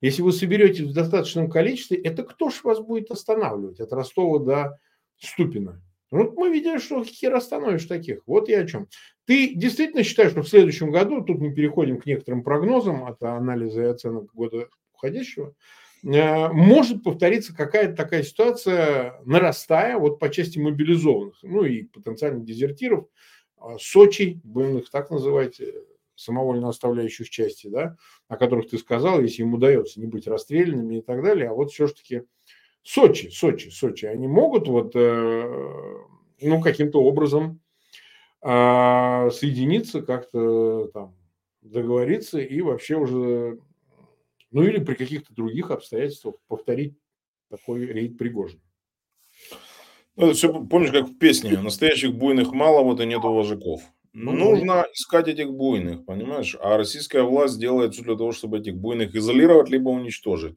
Если вы соберете в достаточном количестве, это кто ж вас будет останавливать от Ростова до Ступина? Вот мы видели, что хер остановишь таких. Вот я о чем. Ты действительно считаешь, что в следующем году, тут мы переходим к некоторым прогнозам от анализа и оценок года уходящего, э, может повториться какая-то такая ситуация, нарастая вот по части мобилизованных, ну и потенциальных дезертиров, а, Сочи, будем их так называть, э, самовольно оставляющих части, да, о которых ты сказал, если им удается не быть расстрелянными и так далее, а вот все-таки Сочи, Сочи, Сочи, они могут вот, э, ну, каким-то образом а, соединиться, как-то там договориться и вообще уже, ну, или при каких-то других обстоятельствах повторить такой рейд Пригожин. Ну, это все, помнишь, как в песне, настоящих буйных мало, вот и нету вожаков. Ну, Нужно искать этих буйных, понимаешь? А российская власть делает все для того, чтобы этих буйных изолировать, либо уничтожить.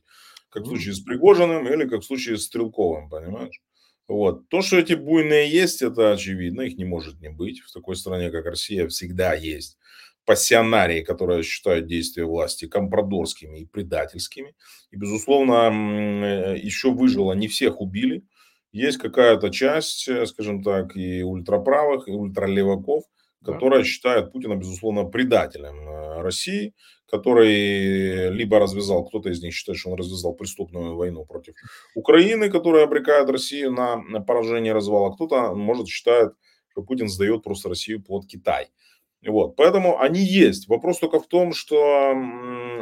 Как в случае с Пригожиным или как в случае с Стрелковым, понимаешь? Вот. То, что эти буйные есть, это очевидно, их не может не быть. В такой стране, как Россия, всегда есть пассионарии, которые считают действия власти компрадорскими и предательскими. И, безусловно, э, еще выжило, не всех убили. Есть какая-то часть, э, скажем так, и ультраправых, и ультралеваков – которая считает Путина, безусловно, предателем э, России, который либо развязал, кто-то из них считает, что он развязал преступную войну против Украины, которая обрекает Россию на поражение и развал, а кто-то, может, считает, что Путин сдает просто Россию под Китай. Вот, поэтому они есть. Вопрос только в том, что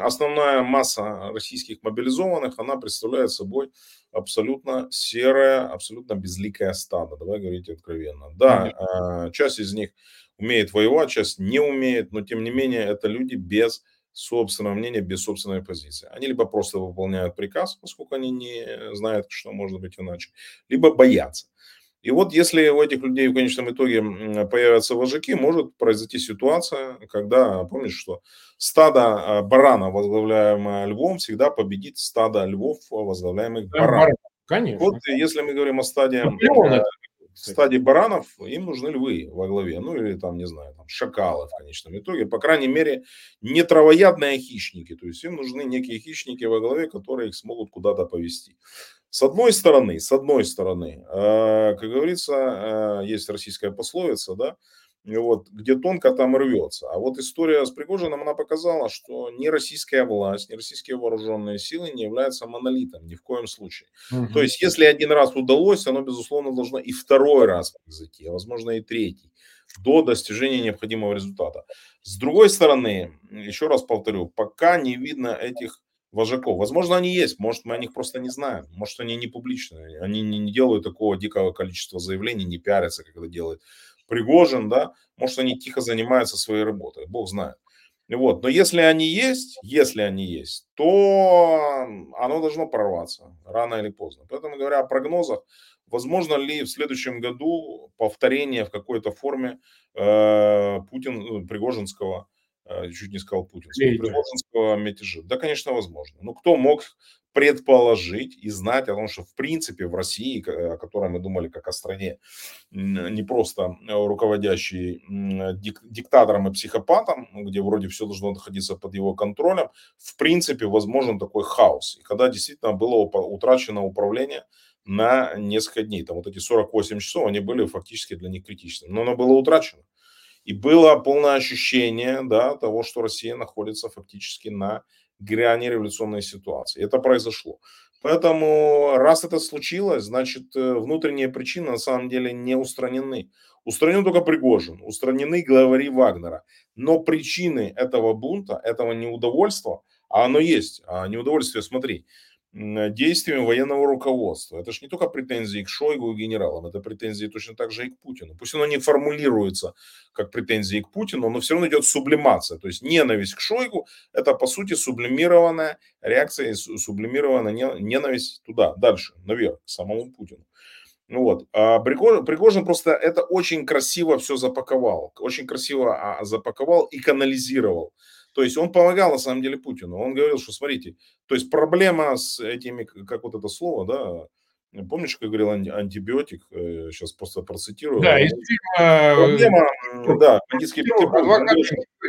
основная масса российских мобилизованных, она представляет собой абсолютно серое, абсолютно безликое стадо. Давай говорить откровенно. Да, а, часть из них умеет воевать, часть не умеет, но тем не менее это люди без собственного мнения, без собственной позиции. Они либо просто выполняют приказ, поскольку они не знают, что может быть иначе, либо боятся. И вот если у этих людей в конечном итоге появятся вожаки, может произойти ситуация, когда, помнишь, что стадо а, барана, возглавляемое львом, всегда победит стадо львов, возглавляемых бараном. Конечно. Вот если мы говорим о стадии стадии баранов им нужны львы во главе, ну или там, не знаю, там, шакалы в конечном итоге, по крайней мере, не травоядные хищники, то есть им нужны некие хищники во главе, которые их смогут куда-то повести. С одной стороны, с одной стороны, э, как говорится, э, есть российская пословица, да, вот, где тонко там рвется. А вот история с Пригожиным, она показала, что ни российская власть, ни российские вооруженные силы не являются монолитом ни в коем случае. Угу. То есть, если один раз удалось, оно, безусловно, должно и второй раз произойти, а возможно и третий, до достижения необходимого результата. С другой стороны, еще раз повторю, пока не видно этих вожаков. Возможно, они есть, может, мы о них просто не знаем, может, они не публичные, они не делают такого дикого количества заявлений, не пиарятся, это делает Пригожин, да, может, они тихо занимаются своей работой, бог знает. Вот. Но если они есть, если они есть, то оно должно прорваться рано или поздно. Поэтому, говоря о прогнозах, возможно ли в следующем году повторение в какой-то форме э, Путин, ну, Пригожинского Э, чуть не сказал путинского, пригожинского мятежа. Да, конечно, возможно. Но кто мог предположить и знать о том, что в принципе в России, о которой мы думали как о стране, не просто руководящей дик, диктатором и психопатом, где вроде все должно находиться под его контролем, в принципе возможен такой хаос. И когда действительно было утрачено управление на несколько дней, там вот эти 48 часов, они были фактически для них критичными, но оно было утрачено. И было полное ощущение да, того, что Россия находится фактически на грани революционной ситуации. Это произошло. Поэтому, раз это случилось, значит, э, внутренние причины на самом деле не устранены. Устранен только Пригожин, устранены главари Вагнера. Но причины этого бунта, этого неудовольства, а оно есть, а неудовольствие, смотри, действиями военного руководства. Это же не только претензии к Шойгу и генералам, это претензии точно так же и к Путину. Пусть оно не формулируется как претензии к Путину, но все равно идет сублимация. То есть ненависть к Шойгу – это по сути сублимированная реакция, сублимированная ненависть туда, дальше, наверх, к самому Путину. Ну вот. А Пригожин, Пригожин просто это очень красиво все запаковал. Очень красиво а, запаковал и канализировал. То есть он помогал на самом деле Путину. Он говорил, что смотрите, то есть проблема с этими, как вот это слово, да, помнишь, как говорил антибиотик, сейчас э, просто процитирую. Да, из Проблема, да,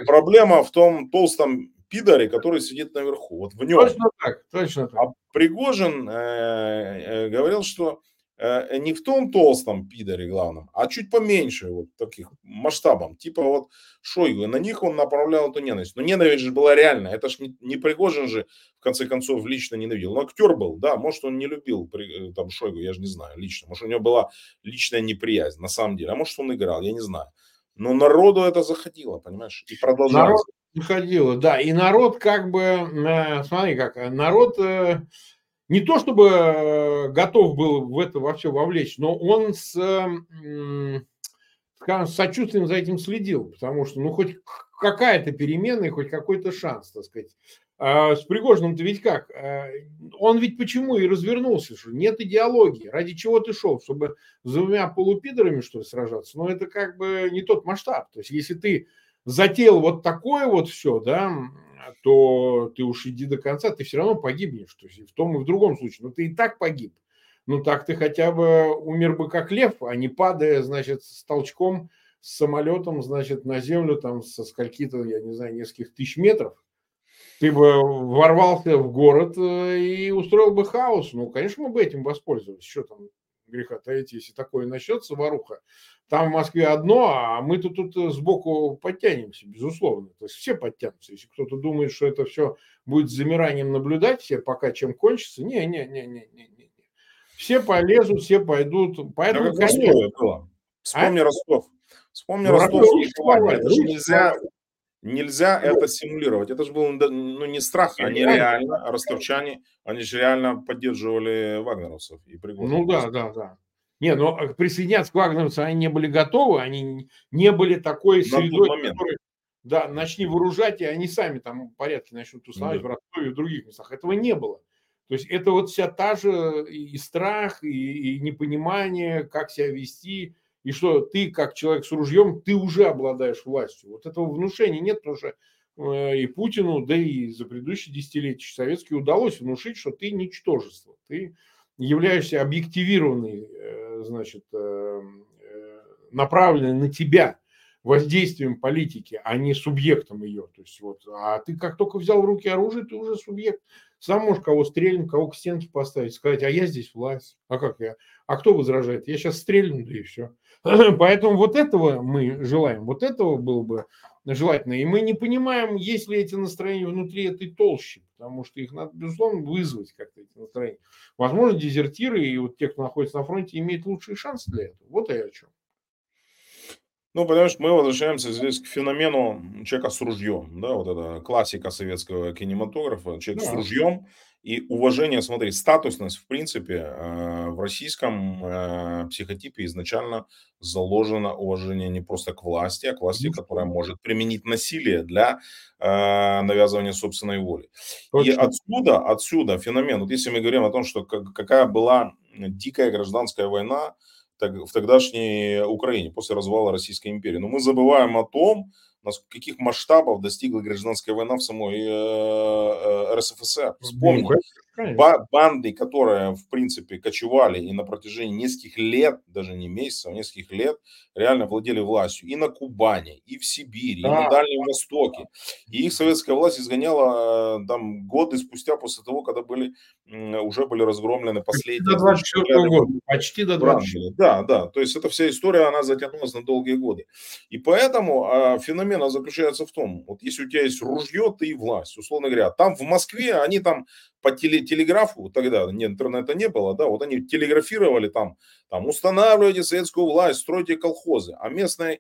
проблема в том толстом пидоре, который сидит наверху. Вот в нем. Точно так, точно так. А Пригожин э, э, говорил, что Э, не в том толстом пидоре главном, а чуть поменьше вот таких масштабом. Типа вот Шойгу, на них он направлял эту ненависть. Но ненависть же была реальная. Это ж не, не Пригожин же, в конце концов, лично ненавидел. Но актер был, да, может, он не любил э, там Шойгу, я же не знаю, лично. Может, у него была личная неприязнь, на самом деле. А может, он играл, я не знаю. Но народу это заходило, понимаешь, и продолжалось. Народ заходило, да. И народ как бы, э, смотри, как народ не то чтобы э, готов был в это во все вовлечь, но он с, скажем, с сочувствием за этим следил, потому что, ну, хоть какая-то перемена и хоть какой-то шанс, так сказать. А с Пригожиным-то ведь как? А, он ведь почему и развернулся, что нет идеологии. Ради чего ты шел? Чтобы с двумя полупидорами, что ли, сражаться? Но это как бы не тот масштаб. То есть, если ты затеял вот такое вот все, да, то ты уж иди до конца, ты все равно погибнешь. То есть в том и в другом случае. Но ты и так погиб. Ну так ты хотя бы умер бы как лев, а не падая, значит, с толчком, с самолетом, значит, на землю там со скольки-то, я не знаю, нескольких тысяч метров. Ты бы ворвался в город э, и устроил бы хаос. Ну, конечно, мы бы этим воспользовались. Что там греха таить, если такое начнется, воруха. Там в Москве одно, а мы тут, тут э, сбоку подтянемся, безусловно. То есть все подтянутся. Если кто-то думает, что это все будет с замиранием наблюдать, все пока чем кончится, не, не, не, не, не, не. Все полезут, все пойдут. Поэтому, да, конечно... было. Вспомни а? Ростов. Вспомни ну, Ростов. Ростов это же нельзя, нельзя это симулировать. Это же был ну, не страх, они реально, ростовчане, они же реально поддерживали вагнеровцев и Ну да, да, да. Не, но э, присоединяться к вагнеровцам они не были готовы, они не были такой средой, которой, да, начни вооружать, и они сами там порядки начнут устанавливать да. в Ростове и в других местах. Этого не было. То есть это вот вся та же и страх, и, и непонимание, как себя вести, и что ты, как человек с ружьем, ты уже обладаешь властью. Вот этого внушения нет, потому что э, и Путину, да и за предыдущие десятилетия советские удалось внушить, что ты ничтожество, ты являешься объективированной, э, значит, э, э, направленной на тебя воздействием политики, а не субъектом ее. То есть вот, а ты как только взял в руки оружие, ты уже субъект. Сам можешь кого стрельнуть, кого к стенке поставить, сказать, а я здесь власть. А как я? А кто возражает? Я сейчас стрельну, да и все. Поэтому вот этого мы желаем, вот этого было бы желательно. И мы не понимаем, есть ли эти настроения внутри этой толщи, потому что их надо, безусловно, вызвать как-то эти настроения. Возможно, дезертиры и вот те, кто находится на фронте, имеют лучшие шансы для этого. Вот я о чем. Ну, понимаешь, мы возвращаемся здесь к феномену человека с ружьем, да, вот это классика советского кинематографа, человек да. с ружьем и уважение, смотри, статусность, в принципе, э, в российском э, психотипе изначально заложено уважение не просто к власти, а к власти, которая может применить насилие для э, навязывания собственной воли. Точно. И отсюда, отсюда феномен, вот если мы говорим о том, что какая была дикая гражданская война, в тогдашней Украине после развала Российской империи. Но мы забываем о том, каких масштабов достигла гражданская война в самой э, э, РСФСР. Вспомни, банды, которые, в принципе, кочевали и на протяжении нескольких лет, даже не месяцев, а нескольких лет, реально владели властью и на Кубани, и в Сибири, да. и на Дальнем Востоке. И их советская власть изгоняла э, там годы спустя после того, когда были, уже были разгромлены последние... Почти до 24 года. Почти до 24 Да, да. То есть эта вся история, она затянулась на долгие годы. И поэтому а, феномен заключается в том, вот если у тебя есть ружье, ты и власть, условно говоря. Там в Москве они там по теле, телеграфу, тогда не, интернета не было, да, вот они телеграфировали там, там, устанавливайте советскую власть, стройте колхозы, а местные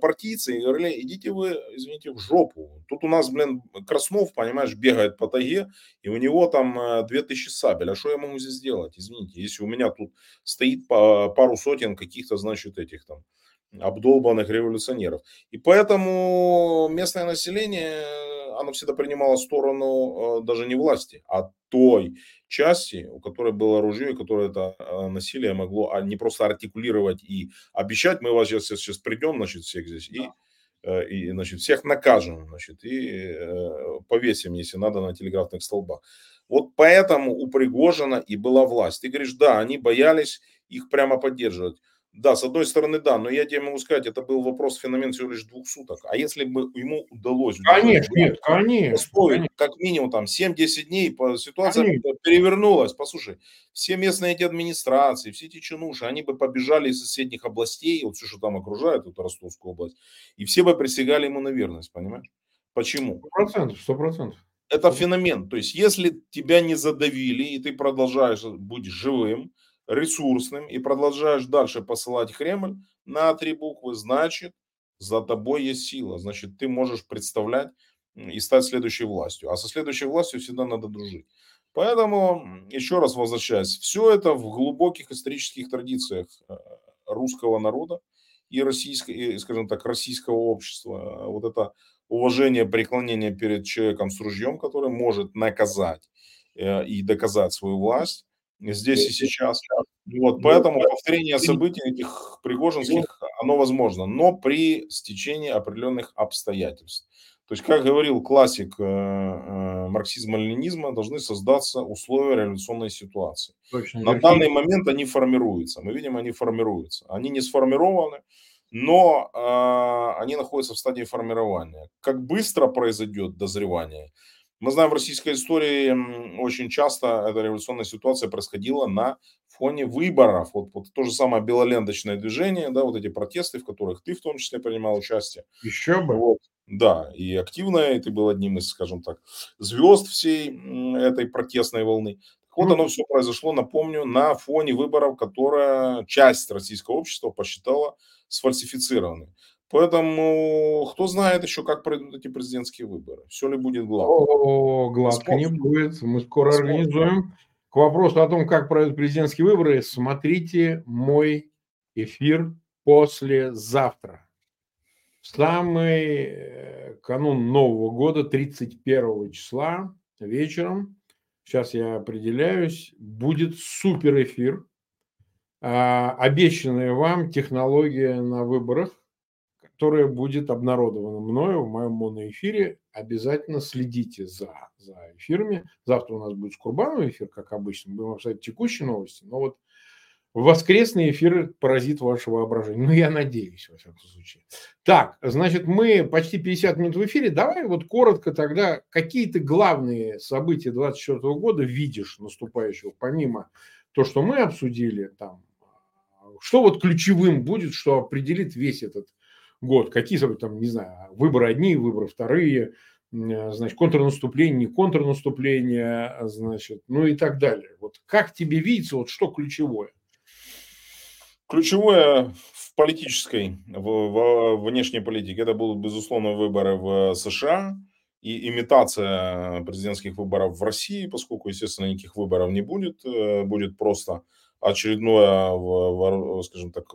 партийцы говорили, идите вы, извините, в жопу. Тут у нас, блин, Краснов, понимаешь, бегает по тайге, и у него там 2000 э, сабель. А что я могу здесь сделать? Извините, если у меня тут стоит пару сотен каких-то, значит, этих там обдолбанных революционеров. И поэтому местное население, оно всегда принимало сторону э, даже не власти, а той части, у которой было оружие, которое это э, насилие могло а не просто артикулировать и обещать, мы вас сейчас, сейчас придем, значит, всех здесь, и, э, и значит, всех накажем, значит, и повесим, если надо, на телеграфных столбах. Вот поэтому у Пригожина и была власть. Ты говоришь, да, они боялись их прямо поддерживать. Да, с одной стороны, да, но я тебе могу сказать, это был вопрос феномен всего лишь двух суток. А если бы ему удалось... Конечно, нет, конечно, конечно. как минимум там 7-10 дней, ситуация конечно. перевернулась. Послушай, все местные эти администрации, все эти чинуши, они бы побежали из соседних областей, вот все, что там окружает, эту Ростовскую область, и все бы присягали ему на верность, понимаешь? Почему? Сто процентов, сто процентов. Это феномен. То есть, если тебя не задавили, и ты продолжаешь быть живым, ресурсным и продолжаешь дальше посылать Кремль на три буквы, значит, за тобой есть сила. Значит, ты можешь представлять и стать следующей властью. А со следующей властью всегда надо дружить. Поэтому, еще раз возвращаясь, все это в глубоких исторических традициях э, русского народа и, российского, и, скажем так, российского общества. Вот это уважение, преклонение перед человеком с ружьем, который может наказать э, и доказать свою власть, здесь и сейчас. Вот, ну, поэтому повторение событий этих пригожинских, оно возможно, но при стечении определенных обстоятельств. То есть, как говорил классик э, э, марксизма-ленинизма, должны создаться условия революционной ситуации. Точно, На данный момент они формируются. Мы видим, они формируются. Они не сформированы, но э, они находятся в стадии формирования. Как быстро произойдет дозревание – мы знаем, в российской истории очень часто эта революционная ситуация происходила на фоне выборов. Вот, вот то же самое белоленточное движение, да, вот эти протесты, в которых ты в том числе принимал участие. Еще бы. Вот, да, и активно, и ты был одним из, скажем так, звезд всей этой протестной волны. Вот ну, оно все произошло, напомню, на фоне выборов, которые часть российского общества посчитала сфальсифицированными. Поэтому кто знает еще, как пройдут эти президентские выборы. Все ли будет гладко? О, гладко не будет. Мы скоро Смотрим. организуем. К вопросу о том, как пройдут президентские выборы, смотрите мой эфир послезавтра. Самый э, канун Нового года, 31 числа вечером, сейчас я определяюсь, будет супер эфир. А, обещанная вам технология на выборах которая будет обнародована мною в моем моноэфире. Обязательно следите за, за эфирами. Завтра у нас будет с эфир, как обычно. Будем обсуждать текущие новости. Но вот воскресный эфир поразит ваше воображение. Ну, я надеюсь, во всяком случае. Так, значит, мы почти 50 минут в эфире. Давай вот коротко тогда, какие то главные события 2024 года видишь наступающего, помимо то, что мы обсудили, там, что вот ключевым будет, что определит весь этот год? Какие, там, не знаю, выборы одни, выборы вторые, значит, контрнаступление, не контрнаступление, значит, ну и так далее. Вот как тебе видится, вот что ключевое? Ключевое в политической, в, в внешней политике, это будут, безусловно, выборы в США и имитация президентских выборов в России, поскольку, естественно, никаких выборов не будет, э, будет просто очередное, скажем так,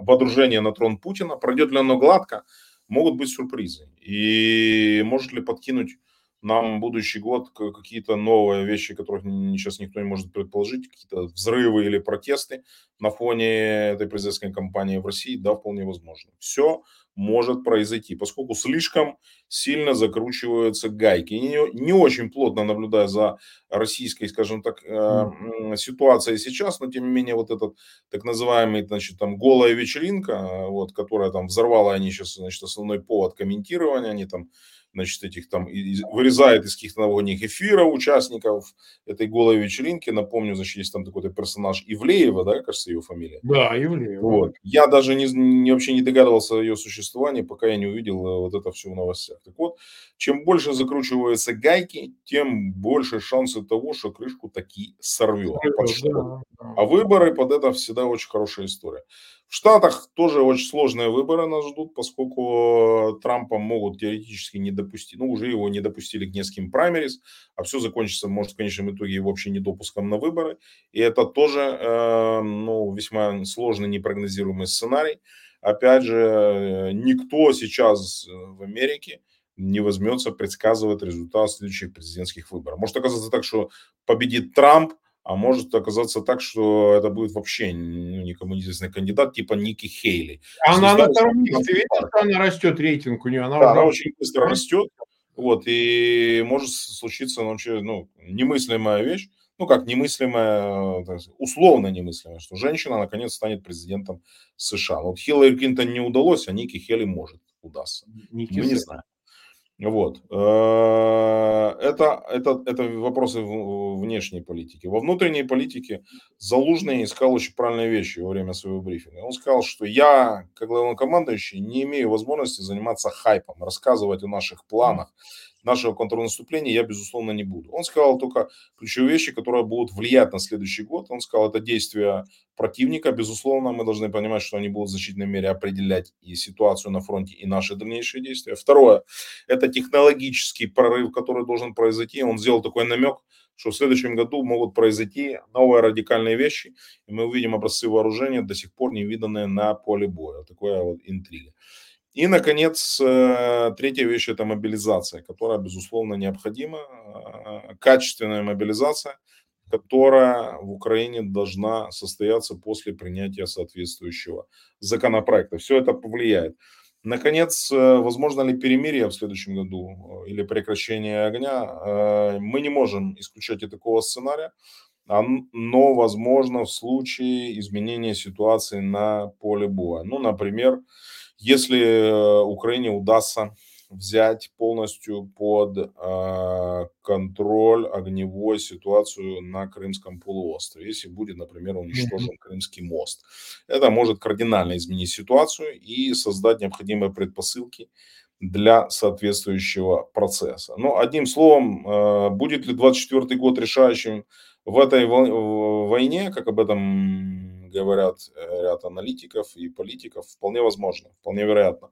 водружение на трон Путина. Пройдет ли оно гладко, могут быть сюрпризы. И может ли подкинуть нам будущий год какие-то новые вещи, которых сейчас никто не может предположить, какие-то взрывы или протесты на фоне этой президентской кампании в России, да, вполне возможно. Все может произойти, поскольку слишком сильно закручиваются гайки. И не, не очень плотно наблюдая за российской, скажем так, э, ситуацией сейчас, но тем не менее вот этот так называемый, значит, там голая вечеринка, вот, которая там взорвала они сейчас, значит, основной повод комментирования, они там значит, этих там, вырезает из каких-то новогодних эфиров участников этой голой вечеринки. Напомню, значит, есть там такой персонаж Ивлеева, да, кажется, ее фамилия. Да, Ивлеева. Вот. Я даже не, не, вообще не догадывался о ее существовании, пока я не увидел э, вот это все в новостях. Так вот, чем больше закручиваются гайки, тем больше шансы того, что крышку таки сорвет. Да, да. А выборы под это всегда очень хорошая история. В Штатах тоже очень сложные выборы нас ждут, поскольку Трампа могут теоретически не допустить, ну, уже его не допустили к нескольким праймерис, а все закончится, может, в конечном итоге его вообще недопуском на выборы. И это тоже, э, ну, весьма сложный, непрогнозируемый сценарий. Опять же, э, никто сейчас в Америке не возьмется предсказывать результат следующих президентских выборов. Может оказаться так, что победит Трамп, а может оказаться так, что это будет вообще ну, никому неизвестный кандидат, типа Ники Хейли. Она на втором месте, видишь, она растет рейтинг у нее, она, да, она очень быстро растет, вот, и может случиться ну, ну, немыслимая вещь, ну как немыслимая, условно немыслимая, что женщина наконец станет президентом США. Вот Хиллари Клинтон не удалось, а Ники Хейли может удастся. Ники Мы не знаем. Вот. Э, это, это, это вопросы внешней политики. Во внутренней политике Залужный искал очень правильные вещи во время своего брифинга. Он сказал, что я, как главнокомандующий, не имею возможности заниматься хайпом, рассказывать о наших планах, нашего контрнаступления я, безусловно, не буду. Он сказал только ключевые вещи, которые будут влиять на следующий год. Он сказал, это действия противника. Безусловно, мы должны понимать, что они будут в значительной мере определять и ситуацию на фронте, и наши дальнейшие действия. Второе, это технологический прорыв, который должен произойти. Он сделал такой намек, что в следующем году могут произойти новые радикальные вещи, и мы увидим образцы вооружения, до сих пор не виданные на поле боя. Такая вот интрига. И, наконец, э, третья вещь – это мобилизация, которая, безусловно, необходима. Э, качественная мобилизация, которая в Украине должна состояться после принятия соответствующего законопроекта. Все это повлияет. Наконец, э, возможно ли перемирие в следующем году или прекращение огня? Мы не можем исключать и такого сценария, но возможно в случае изменения ситуации на поле боя. Ну, например, если э, Украине удастся взять полностью под э, контроль огневой ситуацию на Крымском полуострове, если будет, например, уничтожен Крымский мост. Это может кардинально изменить ситуацию и создать необходимые предпосылки для соответствующего процесса. Но одним словом, э, будет ли 24 год решающим в этой войне, как об этом говорят э, ряд аналитиков и политиков, вполне возможно, вполне вероятно.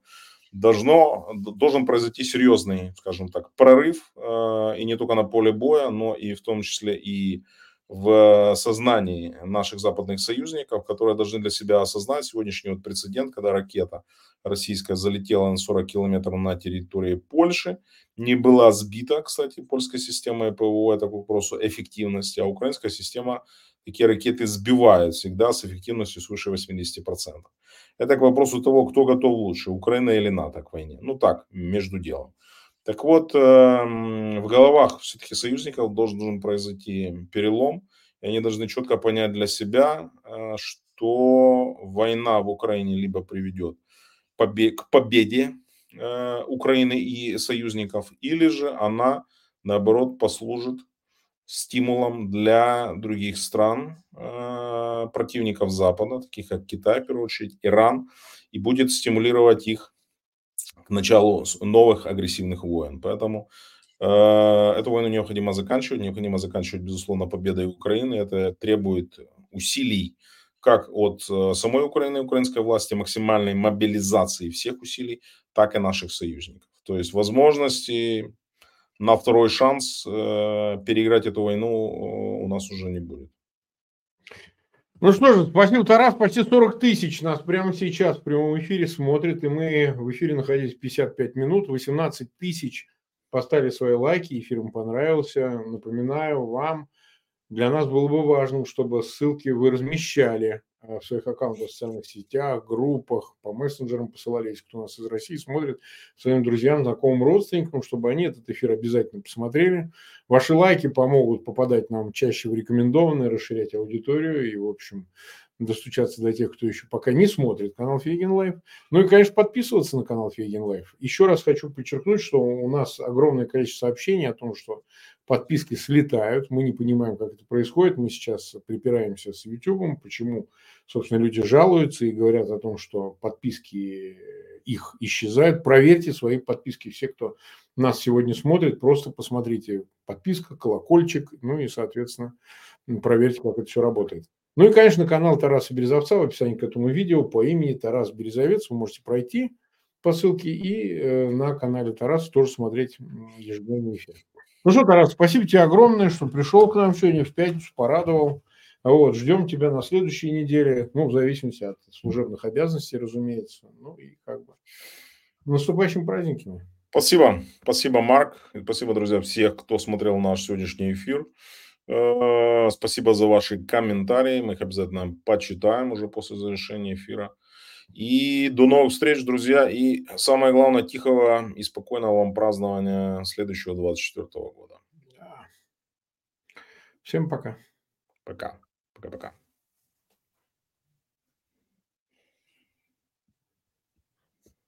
Должно, должен произойти серьезный, скажем так, прорыв, э, и не только на поле боя, но и в том числе и в сознании наших западных союзников, которые должны для себя осознать сегодняшний вот прецедент, когда ракета российская залетела на 40 километров на территории Польши, не была сбита, кстати, польская система ПВО, это к вопросу эффективности, а украинская система такие ракеты сбивают всегда с эффективностью свыше 80%. Это к вопросу того, кто готов лучше, Украина или НАТО к войне. Ну так, между делом. Так вот, эм, в головах все-таки союзников должен, произойти перелом, и они должны четко понять для себя, э, что война в Украине либо приведет к победе э, Украины и союзников, или же она, наоборот, послужит стимулом для других стран, э, противников Запада, таких как Китай, в первую очередь, Иран, и будет стимулировать их к началу новых агрессивных войн. Поэтому э, эту войну необходимо заканчивать, необходимо заканчивать, безусловно, победой Украины. Это требует усилий как от э, самой Украины украинской власти, максимальной мобилизации всех усилий, так и наших союзников. То есть возможности на второй шанс э, переиграть эту войну э, у нас уже не будет. Ну что же, спасибо, Тарас. Почти 40 тысяч нас прямо сейчас в прямом эфире смотрит. И мы в эфире находились 55 минут. 18 тысяч поставили свои лайки. Эфир им понравился. Напоминаю вам, для нас было бы важно, чтобы ссылки вы размещали в своих аккаунтах в социальных сетях, группах, по мессенджерам посылали, если кто нас из России смотрит, своим друзьям, знакомым, родственникам, чтобы они этот эфир обязательно посмотрели. Ваши лайки помогут попадать нам чаще в рекомендованные, расширять аудиторию и, в общем, достучаться до тех, кто еще пока не смотрит канал Фейгин Live. Ну и, конечно, подписываться на канал Фейгин Live. Еще раз хочу подчеркнуть, что у нас огромное количество сообщений о том, что подписки слетают. Мы не понимаем, как это происходит. Мы сейчас препираемся с YouTube, почему, собственно, люди жалуются и говорят о том, что подписки их исчезают. Проверьте свои подписки. Все, кто нас сегодня смотрит, просто посмотрите подписка, колокольчик, ну и, соответственно, проверьте, как это все работает. Ну и, конечно, канал Тараса Березовца в описании к этому видео по имени Тарас Березовец. Вы можете пройти по ссылке и э, на канале Тараса тоже смотреть ежедневный эфир. Ну что, Тарас, спасибо тебе огромное, что пришел к нам сегодня в пятницу, порадовал. Вот, ждем тебя на следующей неделе, ну, в зависимости от служебных обязанностей, разумеется. Ну и как бы наступающими праздниками. Спасибо. Спасибо, Марк. И спасибо, друзья, всех, кто смотрел наш сегодняшний эфир. Э, спасибо за ваши комментарии. Мы их обязательно почитаем уже после завершения эфира. И до новых встреч, друзья. И самое главное, тихого и спокойного вам празднования следующего 24 года. Всем пока. Пока. Пока-пока.